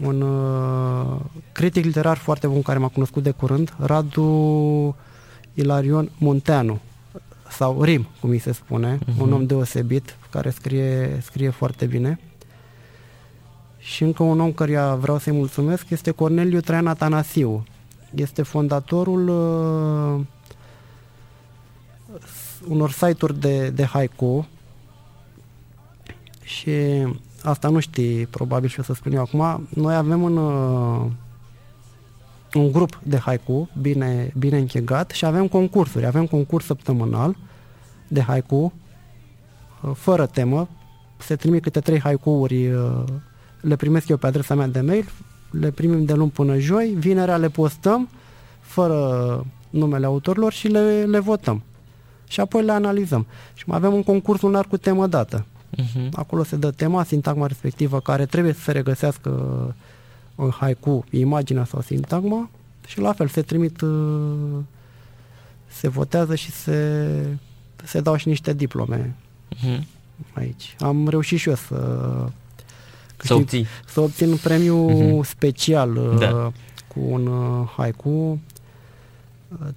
un uh, critic literar foarte bun care m-a cunoscut de curând, Radu Ilarion Munteanu sau Rim, cum îi se spune, uh-huh. un om deosebit care scrie, scrie foarte bine. Și încă un om căruia vreau să-i mulțumesc este Corneliu Traian Atanasiu. Este fondatorul uh, unor site-uri de, de haiku și asta nu știi probabil și o să spun eu acum. Noi avem un, uh, un grup de haiku bine, bine închegat și avem concursuri. Avem concurs săptămânal de haiku uh, fără temă. Se trimit câte trei haikuuri, uh, le primesc eu pe adresa mea de mail, le primim de luni până joi, vinerea le postăm fără numele autorilor și le, le votăm. Și apoi le analizăm. Și mai avem un concurs lunar cu temă dată. Uh-huh. Acolo se dă tema, sintagma respectivă, care trebuie să se regăsească în haiku, imaginea sau sintagma și la fel se trimit, uh, se votează și se, se dau și niște diplome uh-huh. aici. Am reușit și eu să să obții. Să obțin premiu uh-huh. special uh, da. cu un uh, haiku.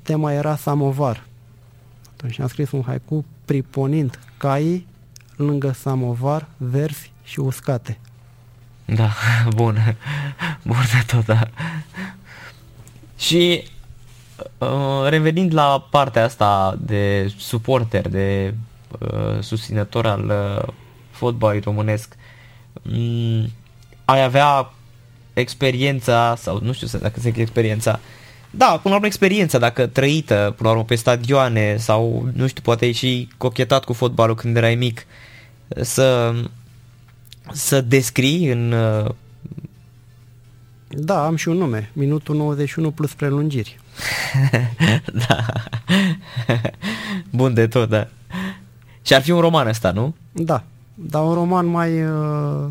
Tema era samovar. Atunci am scris un haiku priponind cai lângă samovar, verzi și uscate. Da, *laughs* bun. Bun de tot, da. Și uh, revenind la partea asta de suporter, de uh, susținător al uh, fotbalului românesc, um, ai avea experiența, sau nu știu dacă zic experiența, da, până la urmă experiența, dacă trăită, până la urmă pe stadioane sau, nu știu, poate ai și cochetat cu fotbalul când erai mic, să să descrii în... Uh, da, am și un nume. Minutul 91 plus prelungiri. *laughs* da. *laughs* Bun de tot, da. Și ar fi un roman ăsta, nu? Da. Dar un roman mai... Uh,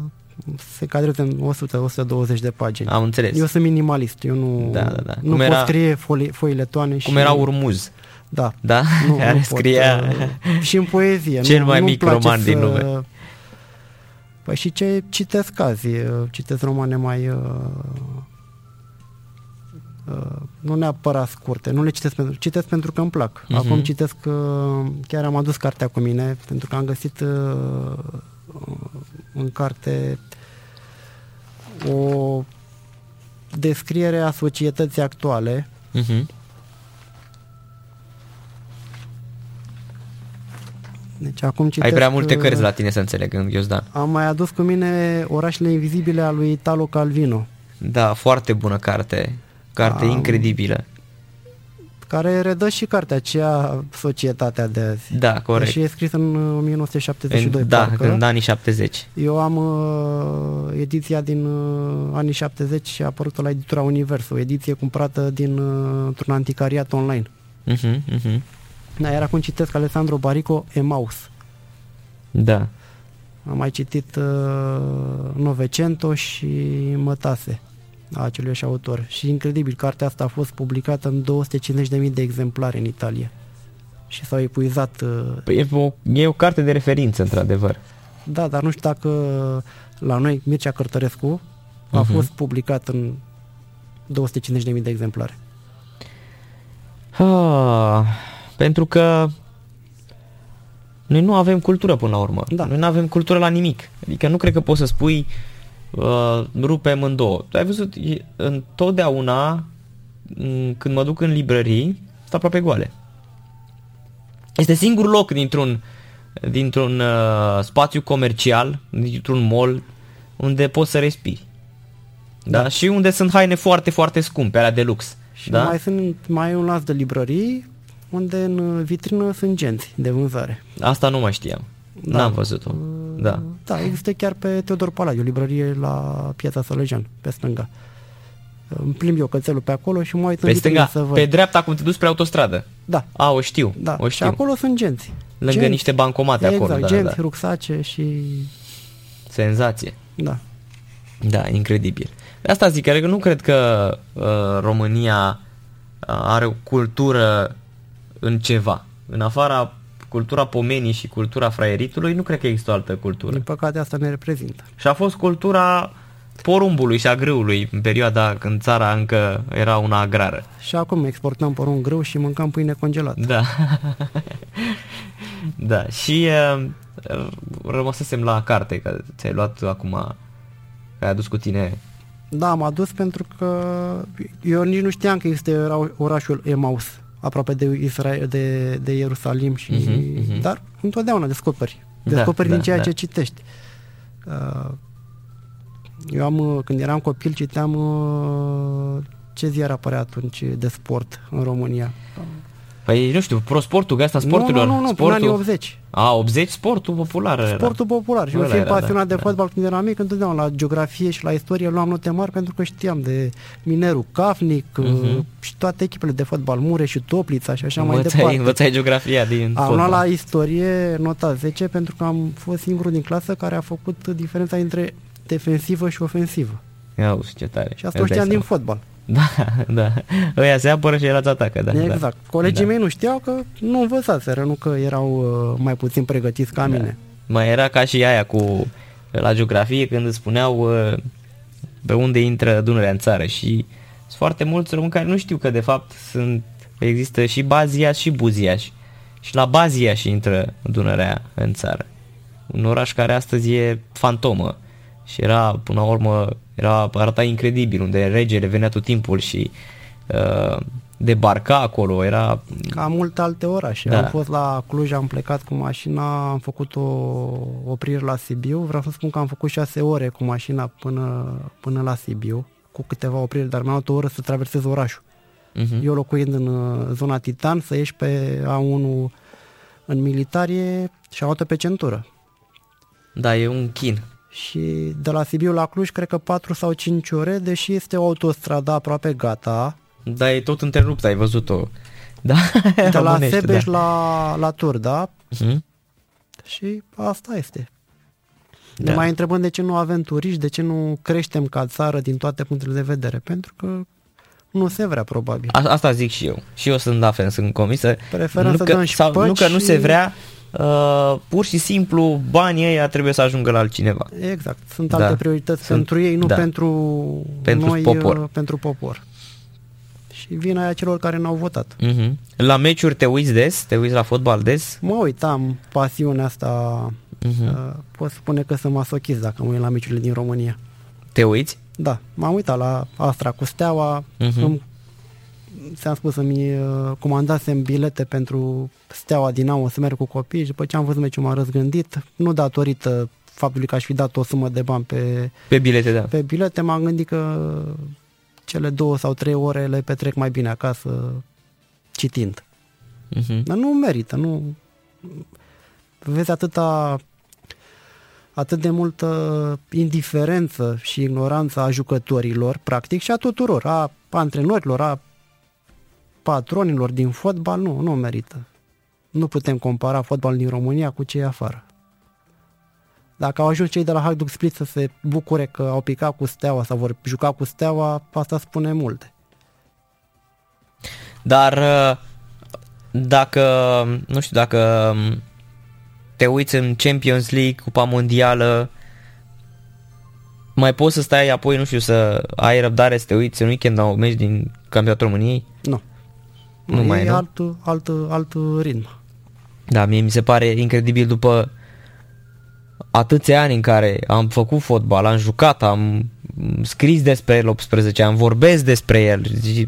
se cadrează în 100-120 de pagini. Am înțeles. Eu sunt minimalist. Eu nu, da, da, da. nu cum pot era, scrie foi, foile toane și... Cum era Urmuz. Da. Da? Nu, Care nu *laughs* scria... Pot, uh, și în poezie. Cel nu, mai mic roman să, din lume Păi și ce citesc azi? Citesc romane mai... Uh, uh, nu neapărat scurte, nu le citesc pentru, citesc pentru că îmi plac. Uh-huh. Acum citesc, uh, chiar am adus cartea cu mine, pentru că am găsit uh, în carte o descriere a societății actuale uh-huh. Deci acum citesc, Ai prea multe cărți la tine să înțeleg, Iosdan. Am mai adus cu mine Orașele Invizibile a lui Italo Calvino. Da, foarte bună carte. Carte am, incredibilă. Care redă și cartea aceea Societatea de azi. Da, corect. Și e scris în 1972. În, da, parcă. în anii 70. Eu am uh, ediția din uh, anii 70 și a apărut la editura Univers, o ediție cumpărată din uh, un anticariat online. Uh-huh, uh-huh. Da, iar acum citesc Alessandro Barico, Emaus. Da. Am mai citit uh, Novecento și Mătase a acelui autor. Și incredibil, cartea asta a fost publicată în 250.000 de exemplare în Italia. Și s-au epuizat... Uh... Păi e, o, e o carte de referință, într-adevăr. Da, dar nu știu dacă la noi Mircea Cărtărescu a uh-huh. fost publicat în 250.000 de exemplare. Ah, pentru că noi nu avem cultură până la urmă. Da. Noi nu avem cultură la nimic. Adică nu cred că poți să spui uh, rupem în două. Tu ai văzut, întotdeauna când mă duc în librării, sunt aproape goale. Este singurul loc dintr-un, dintr-un uh, spațiu comercial, dintr-un mall, unde poți să respiri. Da? da? Și unde sunt haine foarte, foarte scumpe, alea de lux. Și da? mai sunt mai un las de librării unde în vitrină sunt genți de vânzare. Asta nu mai știam. Da. N-am văzut-o. Uh, da. Da, există chiar pe Teodor Paladiu, o librărie la Piața Sălăjean, pe stânga. Îmi plimb eu cățelul pe acolo și mă uit pe în stânga, să văd. Pe dreapta, cum te duci spre autostradă. Da. A, o știu. Da. O știu. Și acolo sunt genți. Lângă genți. niște bancomate exact, acolo. Exact, genți, da. ruxace și... Senzație. Da. Da, incredibil. De asta zic, că adică nu cred că uh, România uh, are o cultură în ceva, în afara cultura pomenii și cultura fraieritului, nu cred că există o altă cultură. Din păcate asta ne reprezintă. Și a fost cultura porumbului și a grâului în perioada când țara încă era una agrară. Și acum exportăm porumb grâu și mâncăm pâine congelată. Da. *laughs* da. Și uh, rămăsesem la carte, că ți-ai luat acum, că ai adus cu tine da, am adus pentru că eu nici nu știam că este orașul Emaus, aproape de Israel, de, de Ierusalim și uh-huh, uh-huh. dar întotdeauna descoperi. Da, descoperi da, din ceea da. ce citești. Uh, eu am, când eram copil, citeam uh, ce ziar apărea atunci de sport în România. Păi, nu știu, prosportul, gasta sporturilor. Nu, nu, nu, sportul... până anii 80. A, 80, sportul popular era. Sportul popular. Și eu fiind pasionat da, de da. fotbal când eram mic, întotdeauna la geografie și la istorie luam note mari pentru că știam de Minerul Cafnic uh-huh. și toate echipele de fotbal, Mureș și Toplița și așa învățai, mai departe. Învățai geografia din Am luat la istorie nota 10 pentru că am fost singurul din clasă care a făcut diferența între defensivă și ofensivă. Ia uzi, ce tare. Și asta o știam din fotbal. *laughs* Da, da. Ăia se apără și erați atacă, da. Exact. Da. Colegii da. mei nu știau că nu învățaseră, nu că erau uh, mai puțin pregătiți ca da. mine. Mai era ca și aia cu la geografie când îți spuneau uh, pe unde intră Dunărea în țară și sunt foarte mulți români care nu știu că de fapt sunt, există și Baziaș și Buziaș și la Baziaș și intră Dunărea în țară. Un oraș care astăzi e fantomă și era, până la urmă, era, arăta incredibil, unde regele venea tot timpul și uh, debarca acolo, era... Ca multe alte orașe. Da. Am fost la Cluj, am plecat cu mașina, am făcut o oprire la Sibiu. Vreau să spun că am făcut șase ore cu mașina până, până la Sibiu, cu câteva opriri, dar mi-a luat o oră să traversez orașul. Uh-huh. Eu locuind în uh, zona Titan, să ieși pe A1 în militarie și a pe centură. Da, e un chin și de la Sibiu la Cluj cred că 4 sau 5 ore, deși este o autostradă aproape gata. Da, e tot întrerupt, ai văzut-o. Da, *laughs* de la Sebeș da. la, la Tur, da? Uh-huh. Și asta este. Da. Ne mai întrebăm de ce nu avem turiști, de ce nu creștem ca țară din toate punctele de vedere. Pentru că nu se vrea, probabil. A, asta zic și eu. Și eu sunt la fel, sunt convinsă. Preferăm nu să că, dăm sau, Nu că nu se vrea, uh, pur și simplu banii ăia trebuie să ajungă la altcineva. Exact. Sunt da. alte priorități Sunt, pentru ei, nu da. pentru, pentru noi, popor. Uh, pentru popor. Și vina aia celor care n-au votat. Uh-huh. La meciuri te uiți des? Te uiți la fotbal des? Mă uit, am pasiunea asta. Uh-huh. Uh, pot spune că sunt masochist dacă mă uit la meciurile din România. Te uiți? Da, m-am uitat la Astra cu Steaua, uh-huh. îmi ți-am spus să-mi uh, comandasem bilete pentru Steaua Dinamo să merg cu copii și după ce am văzut meciul m-am răzgândit, nu datorită faptului că aș fi dat o sumă de bani pe, pe bilete, da. Pe bilete m-am gândit că cele două sau trei ore le petrec mai bine acasă citind. Uh-huh. Dar nu merită, nu... Vezi atâta atât de multă indiferență și ignoranță a jucătorilor, practic, și a tuturor, a antrenorilor, a patronilor din fotbal, nu, nu merită. Nu putem compara fotbalul din România cu cei afară. Dacă au ajuns cei de la Hajduk Split să se bucure că au picat cu steaua sau vor juca cu steaua, asta spune multe. Dar uh, dacă, nu știu, dacă te uiți în Champions League, Cupa Mondială, mai poți să stai apoi, nu știu, să ai răbdare să te uiți în weekend la un meci din Campionatul României? Nu. Nu, nu mai e nu? alt, alt, alt ritm. Da, mie mi se pare incredibil după atâția ani în care am făcut fotbal, am jucat, am scris despre el 18 am vorbesc despre el,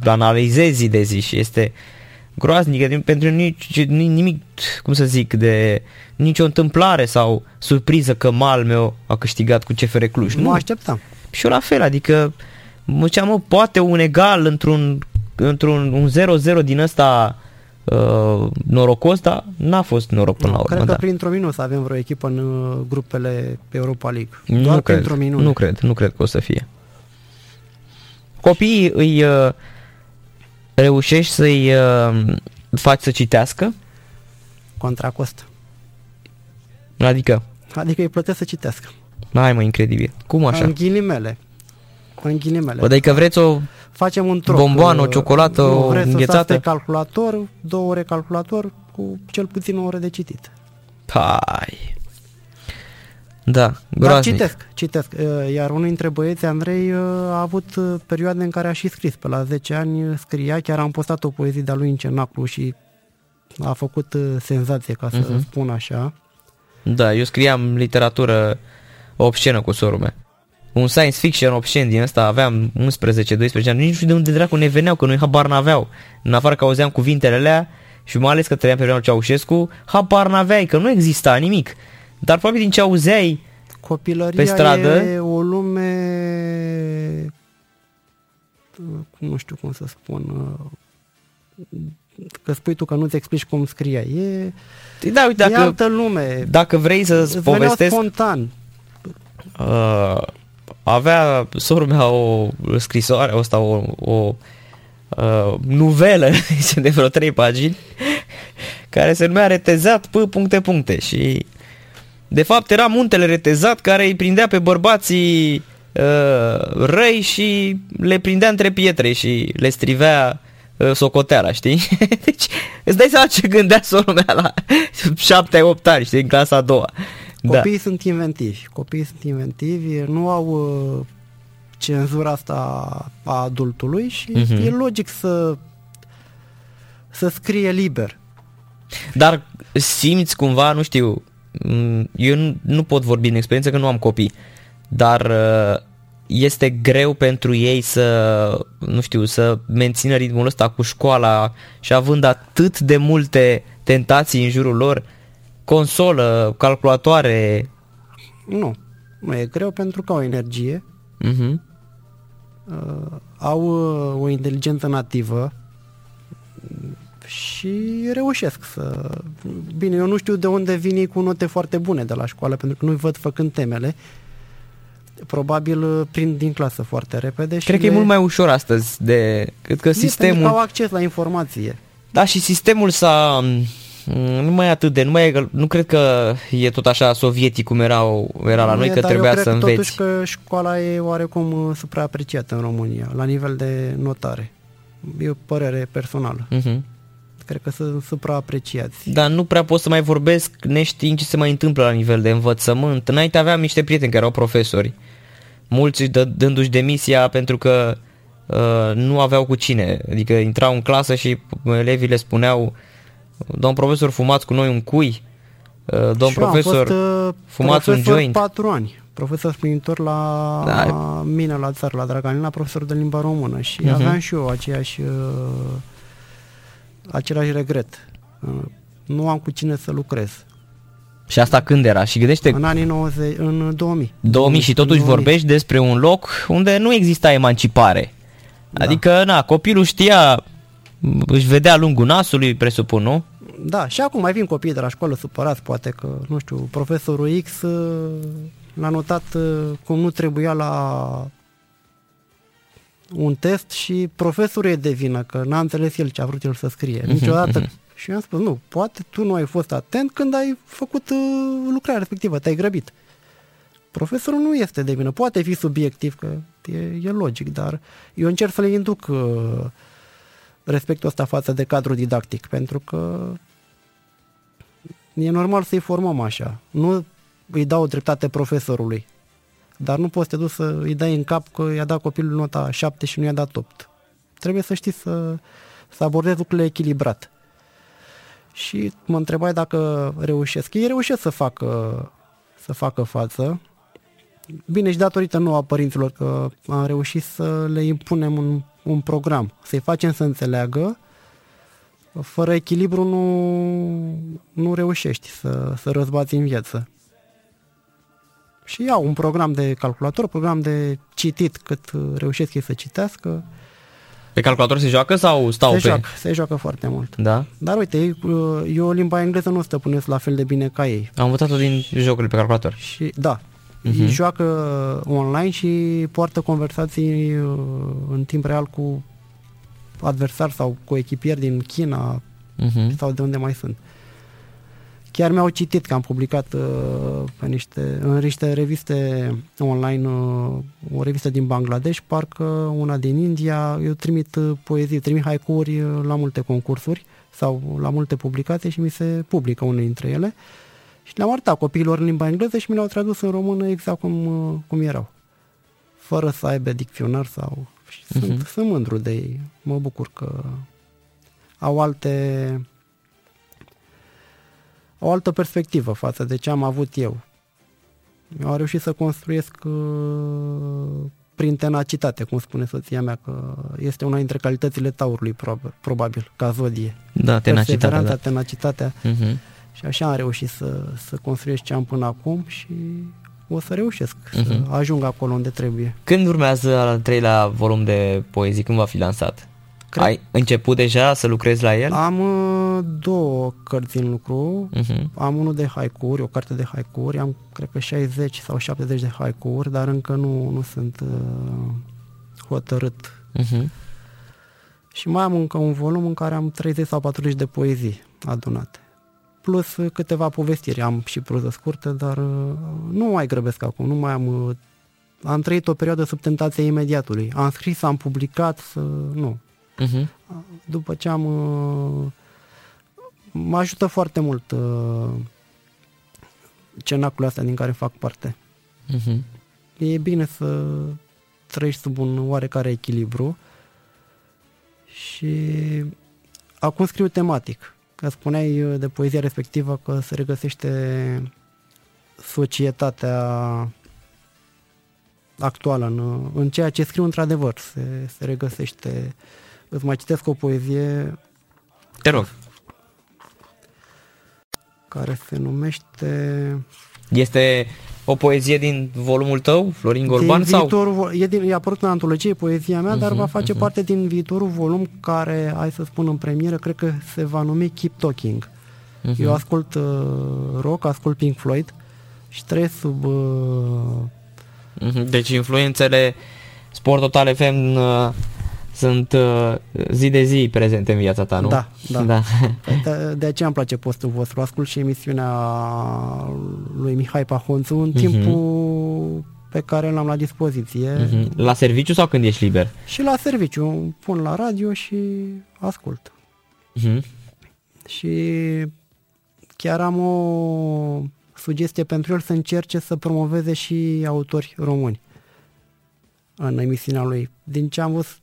analizez zi de zi și este groaznic pentru nici, nimic, cum să zic, de nicio întâmplare sau surpriză că Malmeo a câștigat cu CFR Cluj. Nu, nu așteptam. Și eu la fel, adică mă ziceam, mă, poate un egal într-un într-un un 0-0 din ăsta uh, norocos, dar n-a fost noroc până nu, la urmă. Cred că da. printr-o minut să avem vreo echipă în uh, grupele Europa League. Doar nu printr-o minut. Nu cred, nu cred că o să fie. Copiii îi uh, reușești să-i uh, faci să citească? Contra cost. Adică? Adică îi plătesc să citească. Hai mă, incredibil. Cum așa? În ghilimele. În ghilimele. Bă, adică vreți o facem un troc. Bomboană, o ciocolată, o înghețată. calculator, două ore calculator, cu cel puțin o oră de citit. Hai. Da, groaznic. Dar citesc, citesc. Uh, iar unul dintre băieți, Andrei, uh, a avut uh, perioade în care a și scris. Pe la 10 ani scria, chiar am postat o poezie de-a lui în Cenaclu și a făcut senzație, ca să uh-huh. spun așa. Da, eu scriam literatură obscenă cu sorul meu. Un science fiction obscen din ăsta, aveam 11-12 ani, nici nu știu de unde dracu ne veneau, că noi habar n-aveau. În afară că auzeam cuvintele alea și mai ales că trăiam pe vremea Ceaușescu, habar n-aveai, că nu exista nimic. Dar probabil din ce auzeai Copilăria pe stradă... e o lume, nu știu cum să spun, că spui tu că nu-ți explici cum scria. E, da, uite, dacă, e altă lume. Dacă vrei să-ți povestesc... spontan. Uh, avea sorul mea o scrisoare, asta o, o uh, nuvelă *laughs* de vreo trei pagini care se numea Retezat P. puncte puncte și de fapt era muntele retezat care îi prindea pe bărbații uh, răi și le prindea între pietre și le strivea uh, socoteala, știi? *laughs* Deci îți dai seama ce gândea sorul mea la *laughs* 7-8 ani, știi, în clasa a doua. Da. Copiii da. sunt inventivi, copiii sunt inventivi, nu au uh, cenzura asta a adultului și uh-huh. e logic să să scrie liber. Dar simți cumva, nu știu, Mm, eu nu, nu pot vorbi în experiență că nu am copii, dar uh, este greu pentru ei să, nu știu, să mențină ritmul ăsta cu școala și având atât de multe tentații în jurul lor, consolă, calculatoare. Nu, nu e greu pentru că au energie, uh-huh. uh, au uh, o inteligență nativă, și reușesc să... Bine, eu nu știu de unde vin cu note foarte bune de la școală, pentru că nu-i văd făcând temele. Probabil uh, prind din clasă foarte repede. Cred că le... e mult mai ușor astăzi de... Cred că sistemul... au acces la informație. Da, și sistemul s-a... Mm, nu mai atât de, nu, mai e, nu cred că e tot așa sovietic cum era, era la nu noi, e, că trebuia să înveți. totuși că școala e oarecum uh, supraapreciată în România, la nivel de notare. E o părere personală. Uh-huh cred că sunt supraapreciați. Dar nu prea pot să mai vorbesc neștiind ce se mai întâmplă la nivel de învățământ. Înainte aveam niște prieteni care erau profesori. Mulți dă, dându-și demisia pentru că uh, nu aveau cu cine. Adică intrau în clasă și elevii le spuneau Domn profesor, fumați cu noi un cui? Uh, domn și profesor, am fost, uh, fumați profesor un joint? patru ani. Profesor spinitor la da. mine, la țară, la Draganina, profesor de limba română și uh-huh. aveam și eu aceeași uh, același regret. Nu am cu cine să lucrez. Și asta când era? Și gândește... În anii 90, în 2000. 2000 și totuși 2000. vorbești despre un loc unde nu exista emancipare. Da. Adică, na, copilul știa, își vedea lungul nasului, presupun, nu? Da, și acum mai vin copiii de la școală supărați, poate că, nu știu, profesorul X uh, l-a notat uh, cum nu trebuia la un test și profesorul e de vină, că n-a înțeles el ce a vrut el să scrie. Mhm, Niciodată. Mhm. Și eu am spus, nu, poate tu nu ai fost atent când ai făcut uh, lucrarea respectivă, te-ai grăbit. Profesorul nu este de vină, poate fi subiectiv, că e, e logic, dar eu încerc să le induc uh, respectul ăsta față de cadru didactic, pentru că e normal să-i formăm așa. Nu îi dau dreptate profesorului. Dar nu poți să te duci să îi dai în cap că i-a dat copilul nota 7 și nu i-a dat 8. Trebuie să știi să, să abordezi lucrurile echilibrat. Și mă întrebai dacă reușesc. Ei reușesc să facă, să facă față. Bine, și datorită nouă a părinților că am reușit să le impunem un, un program, să-i facem să înțeleagă. Fără echilibru nu, nu reușești să, să răzbați în viață și iau un program de calculator, program de citit cât uh, reușesc ei să citească. Pe calculator se joacă sau stau se pe... Joacă, se joacă foarte mult. Da? Dar uite, uh, eu limba engleză nu stăpânesc la fel de bine ca ei. Am învățat-o din jocurile pe calculator. Și, da. Uh-huh. Ei joacă online și poartă conversații uh, în timp real cu adversari sau cu echipieri din China uh-huh. sau de unde mai sunt. chiar mi-au citit că am publicat uh, pe niște, în niște reviste online, uh, o revistă din Bangladesh, parcă una din India, eu trimit uh, poezii, trimit haicuri uh, la multe concursuri sau la multe publicații și mi se publică unele dintre ele. Și le-am arătat copiilor în limba engleză și mi le-au tradus în română exact cum, uh, cum erau. Fără să aibă dicționar sau... Și sunt, uh-huh. sunt mândru de ei. Mă bucur că au alte o altă perspectivă față de ce am avut eu. Eu am reușit să construiesc uh, prin tenacitate, cum spune soția mea, că este una dintre calitățile taurului, probabil, ca zodie. Da, tenacitatea. Da. tenacitatea. Uh-huh. Și așa am reușit să, să construiesc ce am până acum și o să reușesc uh-huh. să mhm. ajung acolo unde trebuie. Când urmează al treilea volum de poezii? Când va fi lansat? Cred... Ai început deja să lucrezi la el? Am uh, două cărți în lucru. Uh-huh. Am unul de haicuri, o carte de haicuri. Am, cred că, 60 sau 70 de haicuri, dar încă nu, nu sunt uh, hotărât. Uh-huh. Și mai am încă un volum în care am 30 sau 40 de poezii adunate. Plus câteva povestiri. Am și proză scurtă, dar uh, nu mai grăbesc acum. Nu mai am... Uh, am trăit o perioadă sub tentația imediatului. Am scris, am publicat, să... nu. Uh-huh. După ce am... Uh, mă ajută foarte mult uh, cenacul astea din care fac parte. Uh-huh. E bine să trăiești sub un oarecare echilibru și acum scriu tematic. Că spuneai uh, de poezia respectivă că se regăsește societatea actuală în, în ceea ce scriu într-adevăr. Se, se regăsește uh, Îți mai citesc o poezie. Te rog. Care se numește... Este o poezie din volumul tău, Florin Golban? Din sau? Viitorul, e, din, e apărut în antologie poezia mea, uh-huh, dar mhm, va face uh-huh. parte din viitorul volum care, hai să spun în premieră, cred că se va numi Keep Talking. Uh-huh. Eu ascult uh, rock, ascult Pink Floyd și trăiesc sub... Uh... Uh-huh. Deci influențele Sport Total FM uh, sunt uh, zi de zi prezente în viața ta, nu? Da, da. da. De, de aceea îmi place postul vostru. Ascult și emisiunea lui Mihai Pahonțu în uh-huh. timpul pe care l-am la dispoziție. Uh-huh. La serviciu sau când ești liber? Și la serviciu. Pun la radio și ascult. Uh-huh. Și chiar am o sugestie pentru el să încerce să promoveze și autori români în emisiunea lui. Din ce am văzut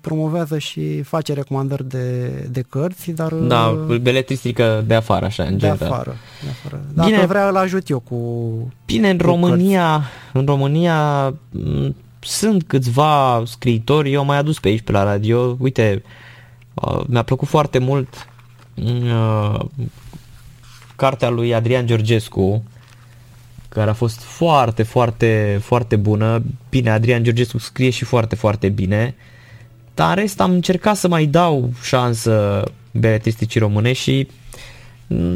promovează și face recomandări de, de cărți, dar... Da, uh, beletristică de afară, așa, în de Afară, de afară. Dacă Bine, vrea, îl ajut eu cu Bine, în cu România, cărți. în România sunt câțiva scriitori, eu am mai adus pe aici, pe la radio, uite, uh, mi-a plăcut foarte mult uh, cartea lui Adrian Georgescu, care a fost foarte, foarte, foarte bună. Bine, Adrian Georgescu scrie și foarte, foarte bine. Uh, dar în rest am încercat să mai dau șansă beletristicii române și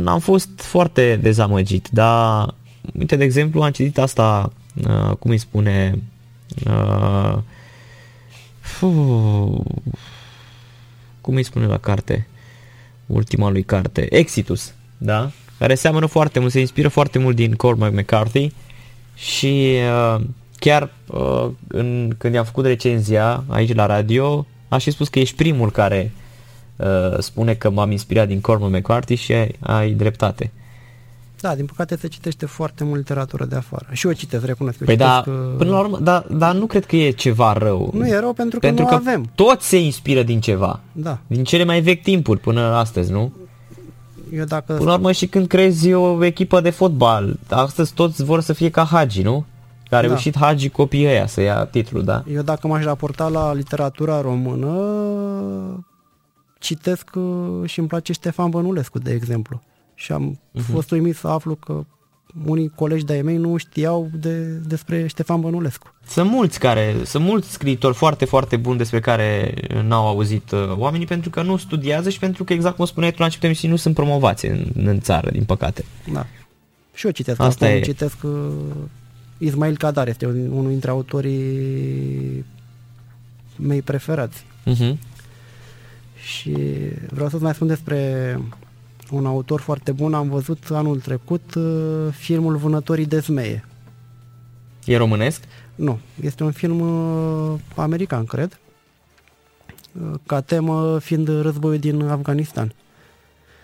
am fost foarte dezamăgit, dar uite, de exemplu, am citit asta, uh, cum îi spune, uh, uh, cum îi spune la carte, ultima lui carte, Exitus, da? Care seamănă foarte mult, se inspiră foarte mult din Cormac McCarthy și uh, chiar uh, în, când i-am făcut recenzia aici la radio, aș fi spus că ești primul care uh, spune că m-am inspirat din Cormac McCarthy și ai, ai dreptate. Da, din păcate se citește foarte mult literatură de afară. Și eu citesc, recunosc. Păi da, că... până la urmă, dar da, nu cred că e ceva rău. Nu e rău pentru că pentru nu că avem. toți se inspiră din ceva. Da. Din cele mai vechi timpuri până astăzi, nu? Eu dacă... Până la urmă și când crezi o echipă de fotbal, astăzi toți vor să fie ca Hagi, nu? Că a da. reușit da. Hagi copiii ăia să ia titlul, da? Eu dacă m-aș raporta la literatura română, citesc uh, și îmi place Ștefan Bănulescu, de exemplu. Și am uh-huh. fost uimit să aflu că unii colegi de-ai mei nu știau de, despre Ștefan Bănulescu. Sunt mulți care, sunt mulți scriitori foarte, foarte buni despre care n-au auzit uh, oamenii pentru că nu studiază și pentru că, exact cum spuneai tu la început emisiunii, nu sunt promovați în, în țară, din păcate. Da. Și eu citesc Asta acum, e. citesc uh, Ismail Kadar este unul dintre autorii mei preferați. Uh-huh. Și vreau să-ți mai spun despre un autor foarte bun. Am văzut anul trecut uh, filmul Vânătorii de zmeie. E românesc? Nu, este un film uh, american, cred, uh, ca temă fiind războiul din Afganistan.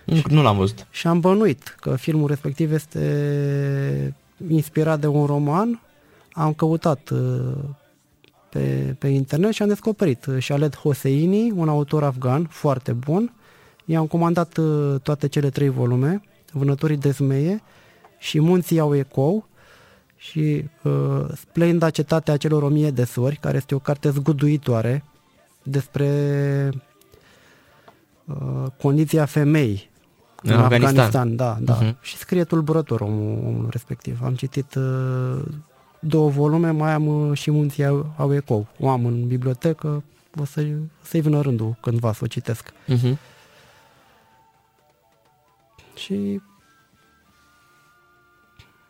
Nu, nu l-am văzut. Și am bănuit că filmul respectiv este inspirat de un roman. Am căutat pe, pe internet și am descoperit Shalet Hosseini, un autor afgan foarte bun. I-am comandat toate cele trei volume, Vânătorii de zmeie și Munții au ecou, și uh, Splenda Cetatea celor o mie de sori, care este o carte zguduitoare despre uh, condiția femeii în, în Afganistan. Afganistan. Da, da. Uh-huh. Și scrie tulburător omul, omul respectiv. Am citit uh, două volume, mai am uh, și Munții au, au ecou. O am în bibliotecă, o să, să-i vină rândul cândva să o citesc. Uh-huh. Și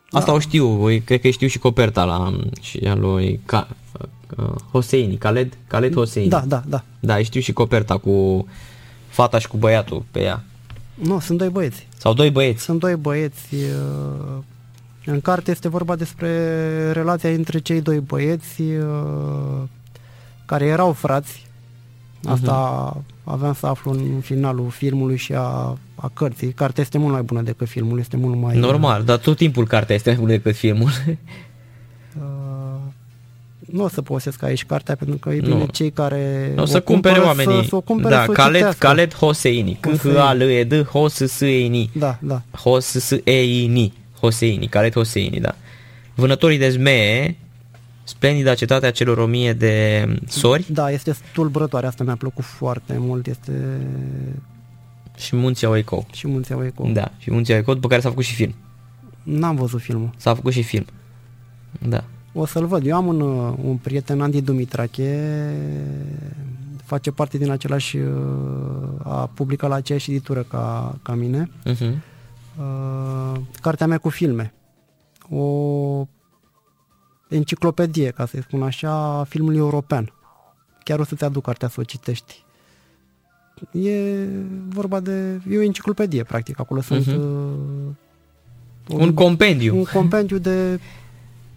Asta da. o știu, cred că știu și coperta la și a lui Ca, uh, Hoseini, Khaled, Khaled Hoseini. Da, da, da. Da, știu și coperta cu fata și cu băiatul pe ea. Nu, sunt doi băieți. Sau doi băieți. Sunt doi băieți. Uh, în carte este vorba despre relația între cei doi băieți uh, care erau frați. Asta uh-huh. aveam să aflu în finalul filmului și a a cărții. Cartea este mult mai bună decât filmul, este mult mai... Normal, dar tot timpul cartea este mai bună decât filmul. *laughs* Uh, nu o să posesc aici cartea pentru că e bine nu. cei care o să o cumpere oamenii. Să, să o cumpere, da, să Khaled, Khaled Hoseini. C H A L E D Hos S E N I. Da, da. Hos S E N I. Hoseini, Khaled Hoseini, da. Vânătorii de zmee, splendida cetatea celor o mie de sori. Da, este tulburătoare, asta mi-a plăcut foarte mult, este și Munții au eco. Și Munții au eco. Da, și Munții au eco, după care s-a făcut și film. N-am văzut filmul. S-a făcut și film. Da. O să-l văd. Eu am un, uh, un prieten, Andy Dumitrache, face parte din același, uh, a publicat la aceeași editură ca, ca mine. Uh-huh. Uh, cartea mea cu filme. O enciclopedie, ca să-i spun așa, filmului european. Chiar o să-ți aduc cartea să o citești. E vorba de... E o enciclopedie, practic. Acolo uh-huh. sunt... Uh, un, un compendiu. Un compendiu de *laughs*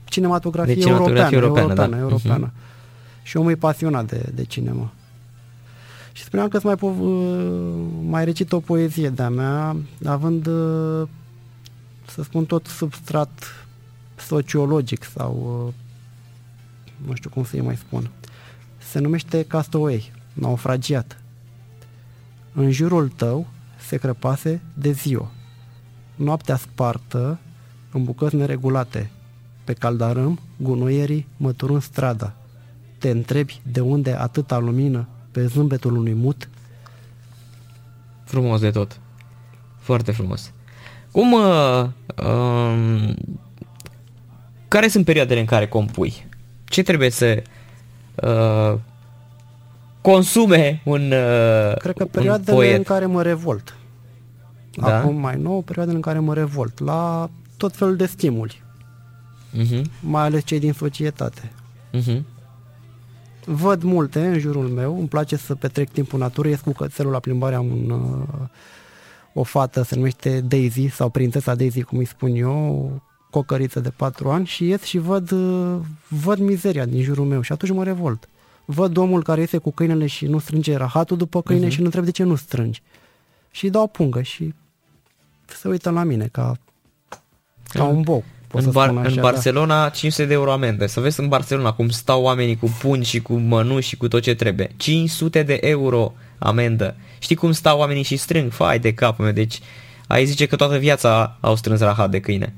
cinematografie, de cinematografie europeană, europeană, da. europeană. Uh-huh. Și omul e pasionat de, de cinema. Și spuneam că mai, po- uh, mai recit o poezie de-a mea, având, uh, să spun, tot substrat sociologic sau uh, nu știu cum să-i mai spun. Se numește Castaway, naufragiat. În jurul tău se crăpase de ziua. Noaptea spartă în bucăți neregulate. Pe caldarâm, gunoierii măturând strada. Te întrebi de unde atâta lumină pe zâmbetul unui mut? Frumos de tot. Foarte frumos. Cum... Uh, uh, care sunt perioadele în care compui? Ce trebuie să uh, consume un uh, Cred că perioadele în care mă revolt. Da? Acum mai nou, perioadele în care mă revolt la tot felul de stimuli. Uh-huh. Mai ales cei din societate. Uh-huh. Văd multe în jurul meu, îmi place să petrec timpul în natură, ies cu cățelul la plimbare, am un, uh, o fată, se numește Daisy sau prințesa Daisy, cum îi spun eu, cocăriță de patru ani și ies și văd, uh, văd mizeria din jurul meu și atunci mă revolt văd omul care iese cu câinele și nu strânge rahatul după câine uh-huh. și nu întreb de ce nu strângi. Și îi dau pungă și se uită la mine ca, ca un boc. În, bar, așa, în da. Barcelona da. 500 de euro amendă. Să vezi în Barcelona cum stau oamenii cu pungi și cu mănuși și cu tot ce trebuie. 500 de euro amendă. Știi cum stau oamenii și strâng? Fai de capul meu. Deci ai zice că toată viața au strâns rahat de câine.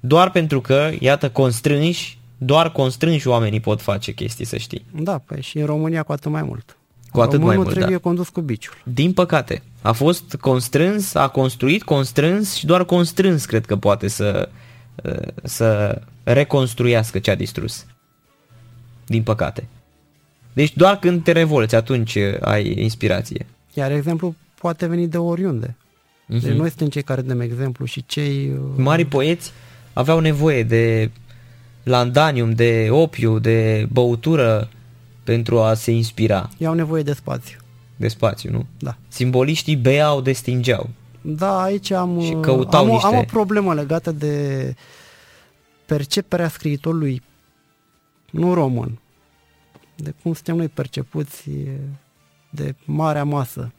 Doar pentru că, iată, constrânși doar constrânși oamenii pot face chestii, să știi. Da, păi și în România cu atât mai mult. Cu atât Românul mai mult, trebuie da. condus cu biciul. Din păcate. A fost constrâns, a construit, constrâns și doar constrâns cred că poate să, să reconstruiască ce a distrus. Din păcate. Deci doar când te revolți, atunci ai inspirație. Iar exemplu poate veni de oriunde. Uh-huh. Deci noi suntem cei care dăm exemplu și cei... Mari poeți aveau nevoie de landanium, de opiu, de băutură pentru a se inspira. Iau nevoie de spațiu. De spațiu, nu? Da. Simboliștii beau de stingeau. Da, aici am, și căutau am, niște... am o problemă legată de perceperea scriitorului nu român, de cum suntem noi percepuți de marea masă.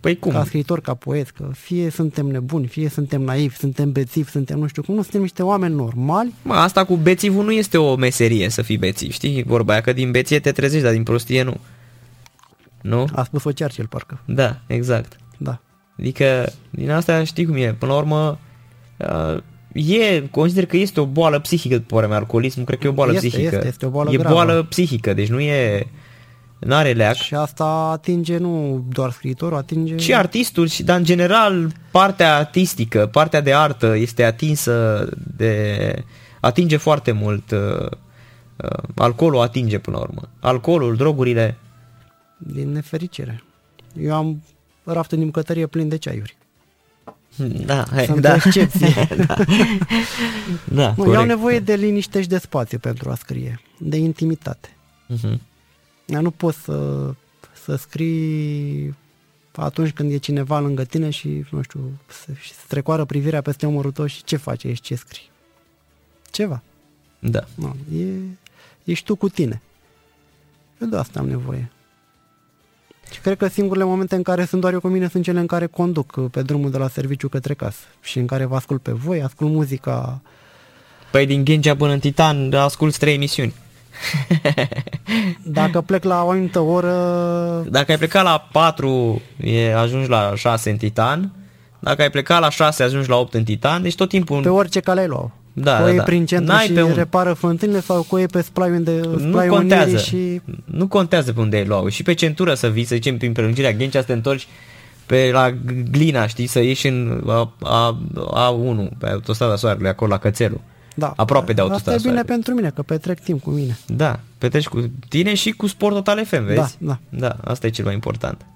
Păi cum? Ca scriitor, ca poet, că fie suntem nebuni, fie suntem naivi, suntem bețivi, suntem nu știu cum, nu suntem niște oameni normali. Mă, asta cu bețivul nu este o meserie să fii bețiv, știi? Vorba aia că din beție te trezești, dar din prostie nu. Nu? A spus-o Churchill, parcă. Da, exact. Da. Adică, din asta știi cum e. Până la urmă, uh, e, consider că este o boală psihică, după părerea mea, alcoolismul, cred că e o boală este, psihică. Este, este o boală e gravă. boală psihică, deci nu e... N-are leac. Și asta atinge nu doar scriitorul, atinge... Și artistul, și, dar în general partea artistică, partea de artă este atinsă de... atinge foarte mult. Uh, uh, alcoolul atinge până la urmă. Alcoolul, drogurile. Din nefericire. Eu am raftul din bucătărie plin de ceaiuri. Da, hai, Sunt da. o excepție. *laughs* da. da, nu, eu am nevoie de liniște și de spațiu pentru a scrie, de intimitate. Uh-huh. Eu nu poți să, să scrii atunci când e cineva lângă tine și, nu știu, să, și să trecoară privirea peste omorul tău și ce face, ești ce scrii. Ceva. Da. Nu, e, ești tu cu tine. Eu de asta am nevoie. Și cred că singurele momente în care sunt doar eu cu mine sunt cele în care conduc pe drumul de la serviciu către casă și în care vă ascult pe voi, ascult muzica. Păi din Ghencea până în Titan asculti trei emisiuni. *laughs* Dacă plec la o anumită oră... Dacă ai plecat la 4, e, ajungi la 6 în Titan. Dacă ai plecat la 6, ajungi la 8 în Titan. Deci tot timpul... Pe orice cale ai luat da, coie da, da. prin centru N-ai și pe un... repară fântânile sau coie pe splai unde nu contează. și... Nu contează pe unde ai luat Și pe centură să vii, să zicem, prin prelungirea Ghencea să te întorci pe la Glina, știi, să ieși în A, A, A1, pe autostrada Soarelui, acolo la Cățelul. Da. Aproape de autostrada Asta e bine Soarelui. pentru mine, că petrec timp cu mine. Da, petreci cu tine și cu Sport Total FM, vezi? Da, da. Da, asta e cel mai important.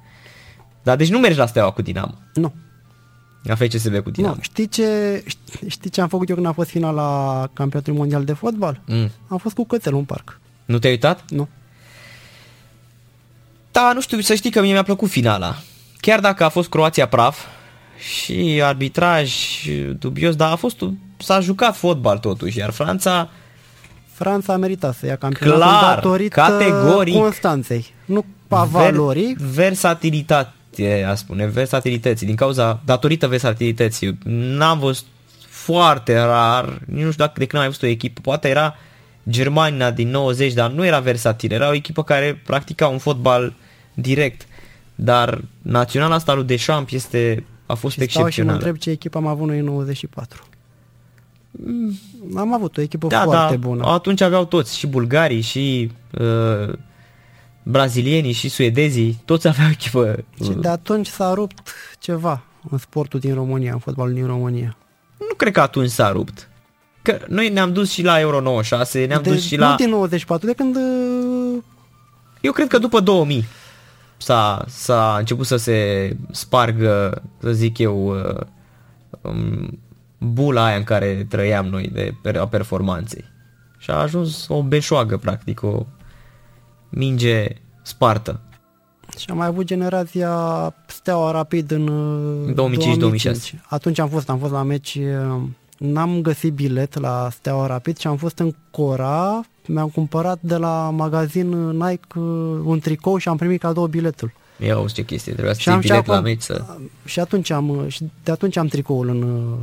Da, deci nu mergi la Steaua cu Dinamo. Nu. La FCSB cu Dinamo. Nu, știi ce, știi ce am făcut eu când a fost finala campionatului mondial de fotbal? Mm. Am fost cu cățelul în parc. Nu te-ai uitat? Nu. Da, nu știu, să știi că mie mi-a plăcut finala. Chiar dacă a fost Croația praf și arbitraj dubios, dar a fost, s-a jucat fotbal totuși, iar Franța... Franța a meritat să ia campionatul Clar, datorită categoric. Constanței, nu a valorii. Ver, versatilitate, a spune, versatilității, din cauza, datorită versatilității. N-am văzut foarte rar, nici nu știu dacă de când am mai văzut o echipă, poate era Germania din 90, dar nu era versatil, era o echipă care practica un fotbal direct. Dar naționala asta lui Deschamps este, a fost și stau și mă excepțională. întreb ce echipă am avut noi în 94. Am avut o echipă da, foarte da, bună. atunci aveau toți, și bulgarii, și uh, brazilienii, și suedezii, toți aveau echipă. Și de atunci s-a rupt ceva în sportul din România, în fotbalul din România. Nu cred că atunci s-a rupt. Că noi ne-am dus și la Euro 96, ne-am de, dus și nu la... din 94, de când uh, Eu cred că după 2000 s-a, s-a început să se spargă, să zic eu, uh, um, bula aia în care trăiam noi de a performanței. Și a ajuns o beșoagă, practic, o minge spartă. Și am mai avut generația Steaua Rapid în uh, 2005-2006. Atunci am fost, am fost la meci, uh, n-am găsit bilet la Steaua Rapid și am fost în Cora, mi-am cumpărat de la magazin Nike uh, un tricou și am primit cadou biletul. Ia auzi ce chestie, trebuia să Și ții am bilet și la acum- meci să... Și atunci am, uh, și de atunci am tricoul în, uh,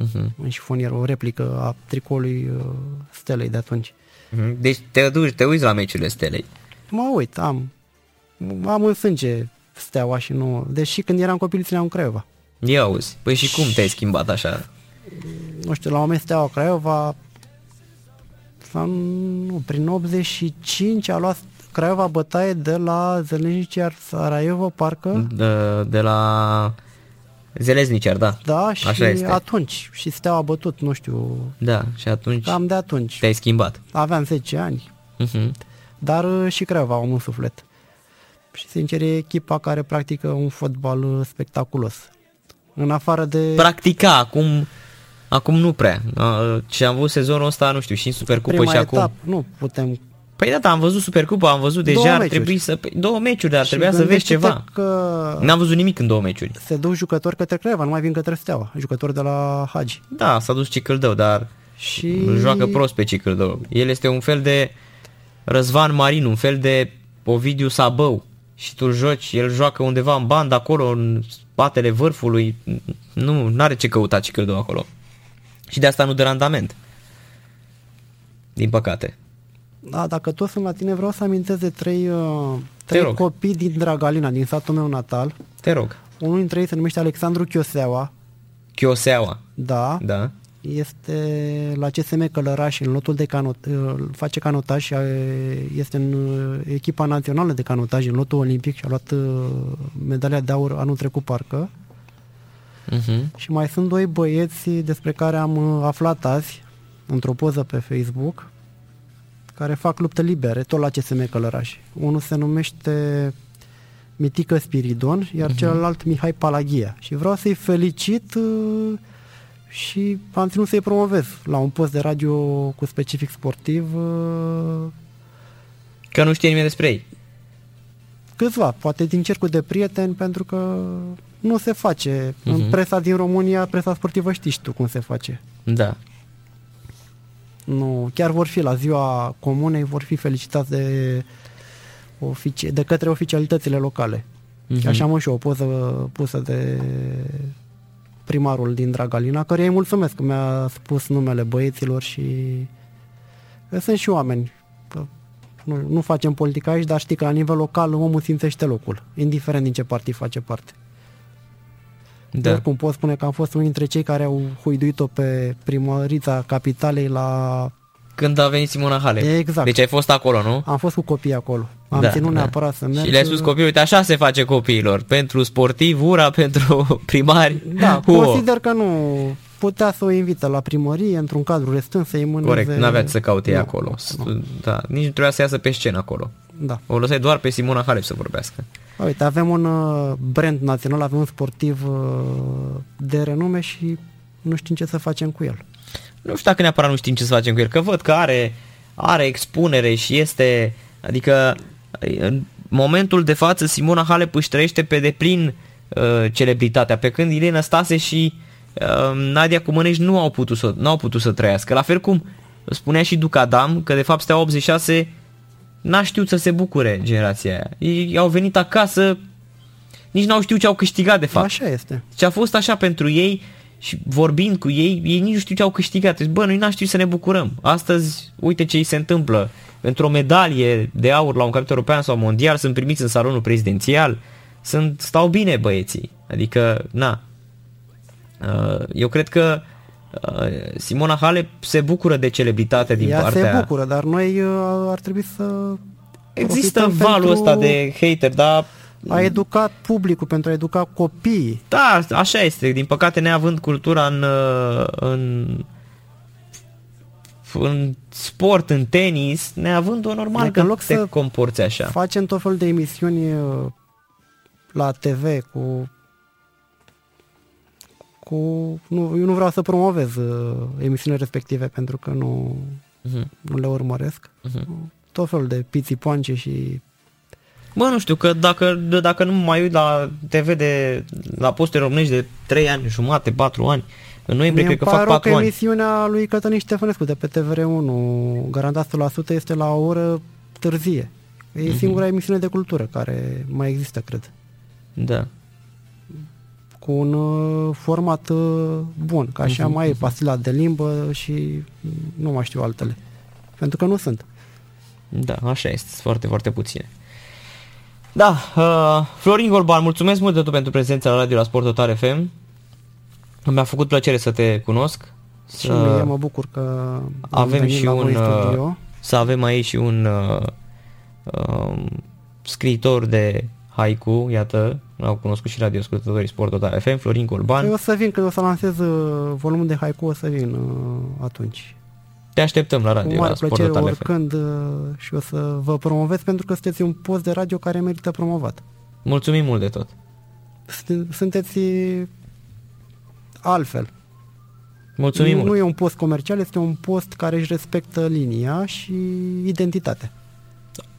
Uh-huh. în șifonier, o replică a tricoului uh, Stelei de atunci. Uh-huh. Deci te duci, te uiți la meciurile Stelei. Mă uit, am, am în sânge Steaua și nu, deși când eram copil țineam în Craiova. Ia auzi, păi și cum te-ai schimbat așa? nu știu, la un moment Steaua Craiova sau, nu, prin 85 a luat Craiova bătaie de la Zelenici Sarajevo, parcă, De, de la Zeleznicer, da. da, și Așa este. atunci, și Steaua a bătut, nu știu, Da, și atunci cam de atunci. te-ai schimbat. Aveam 10 ani, Uh-huh. dar uh, și Craiova am un suflet. Și sincer e echipa care practică un fotbal uh, spectaculos. În afară de... Practica, acum, acum nu prea. A, Ce am avut sezonul ăsta, nu știu, și în Supercupă prima și acum. etapă, nu putem Păi Păi da, da, am văzut Supercupa, am văzut deja, două ar meciuri. trebui să... Păi, două meciuri, dar trebuia să vezi ceva. Că N-am văzut nimic în două meciuri. Se duc jucători către Craiova, nu mai vin către Steaua, jucători de la Hagi. Da, s-a dus Cicâldău, dar și... joacă prost pe Cicâldău. El este un fel de Răzvan Marin, un fel de Ovidiu Sabău. Și tu joci, el joacă undeva în bandă acolo, în spatele vârfului. Nu are ce căuta Cicâldău acolo. Și de asta nu de randament. Din păcate. Da, dacă tot sunt la tine, vreau să amintesc de trei, uh, trei copii din Dragalina, din satul meu natal. Te rog. Unul dintre ei se numește Alexandru Chioseaua. Chioseaua. Da. Da. Este la CSM Călăraș în lotul de canot, uh, face canotaj și uh, este în echipa națională de canotaj, în lotul olimpic și a luat medalia de aur anul trecut parcă. Uh-huh. Și mai sunt doi băieți despre care am aflat azi într-o poză pe Facebook care fac luptă libere, tot la CSM Călăraș. Unul se numește Mitică Spiridon, iar uh-huh. celălalt Mihai Palaghia. Și vreau să-i felicit uh, și am ținut să-i promovez la un post de radio cu specific sportiv. Uh, Că nu știe nimeni despre ei. Câțiva, poate din cercul de prieteni, pentru că nu se face. Uh-huh. În mhm. presa din România, presa sportivă știi tu cum se face. Da. Nu, chiar vor fi la ziua comunei, vor fi felicitați de, ofici- de către oficialitățile locale. Uh-huh. Așa am și o poză pusă de primarul din Dragalina, care îi mulțumesc că mi-a spus numele băieților și sunt și oameni. Nu, nu facem politică aici, dar știi că la nivel local omul simțește locul, indiferent din ce partid face parte. Da. Oricum pot spune că am fost unul dintre cei care au huiduit-o pe primărița capitalei la... Când a venit Simona Hale. Exact. Deci ai fost acolo, nu? Am fost cu copii acolo. Am da, ținut da. neapărat să merg. Și le-ai spus copiii, uite, așa se face copiilor. Pentru sportiv, ura, *laughs* pentru primari. Da, Uo. *laughs* consider că nu putea să o invită la primărie într-un cadru restrâns să-i mâneze... Corect, n-aveați să caute nu, acolo. Nu. Da, nici nu trebuia să iasă pe scenă acolo. Da. O lăsai doar pe Simona Halep să vorbească. Uite, avem un uh, brand național, avem un sportiv uh, de renume și nu știm ce să facem cu el. Nu știu dacă neapărat nu știm ce să facem cu el, că văd că are, are expunere și este, adică în momentul de față Simona Halep își trăiește pe deplin uh, celebritatea, pe când Irina Stase și uh, Nadia Cumănești nu au putut să, nu au putut să trăiască. La fel cum spunea și Duca Adam, că de fapt Steaua 86 n-a știut să se bucure generația aia. Ei au venit acasă, nici n-au știut ce au câștigat de fapt. Așa este. Ce a fost așa pentru ei și vorbind cu ei, ei nici nu știu ce au câștigat. Deci, bă, noi n-am știut să ne bucurăm. Astăzi, uite ce îi se întâmplă. Pentru o medalie de aur la un campionat european sau mondial sunt primiți în salonul prezidențial. Sunt, stau bine băieții. Adică, na. Uh, eu cred că Uh, Simona Halep se bucură de celebritate din Ea partea... se bucură, dar noi uh, ar trebui să... Există valul ăsta de hater, dar... A educat publicul pentru a educa copiii. Da, așa este. Din păcate, neavând cultura în, uh, în în sport, în tenis, neavând-o normal adică că în loc te să comporți așa. Facem tot felul de emisiuni la TV cu cu... Nu, eu nu vreau să promovez uh, emisiunile respective pentru că nu, uh-huh. nu le urmăresc. Uh-huh. Tot felul de piții poance și... Bă, nu știu, că dacă, dacă nu mai uit la TV de la poste românești de 3 ani, jumate, 4 ani, în noiembrie cred că fac 4 că ani. emisiunea lui Cătălin Ștefănescu de pe TVR1, garantat 100%, este la o oră târzie. E uh-huh. singura emisiune de cultură care mai există, cred. Da cu un uh, format uh, bun, ca așa uh-huh, mai e pastila de limbă și nu mai știu altele. Pentru că nu sunt. Da, așa este, foarte, foarte puține. Da, uh, Florin Golban, mulțumesc mult de tot pentru prezența la radio la Sport Total FM. Mi-a făcut plăcere să te cunosc. Și mie mă bucur că avem și un uh, să avem aici și un uh, uh, scriitor de haiku, iată, au cunoscut și radioascultătorii Sport Total FM, Florin Colban. Eu păi o să vin, când o să lansez uh, volumul de haiku, o să vin uh, atunci. Te așteptăm la radio, Cu mare la Sport plăcere, Total oricând FM. Uh, și o să vă promovez pentru că sunteți un post de radio care merită promovat. Mulțumim mult de tot. Sunteți altfel. Mulțumim nu, mult. Nu e un post comercial, este un post care își respectă linia și identitatea.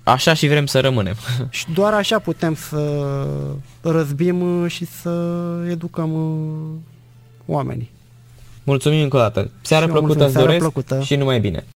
Așa și vrem să rămânem. *laughs* Și doar așa putem să răzbim și să educăm oamenii. Mulțumim încă o dată. Seară plăcută îți doresc plăcută. și numai bine.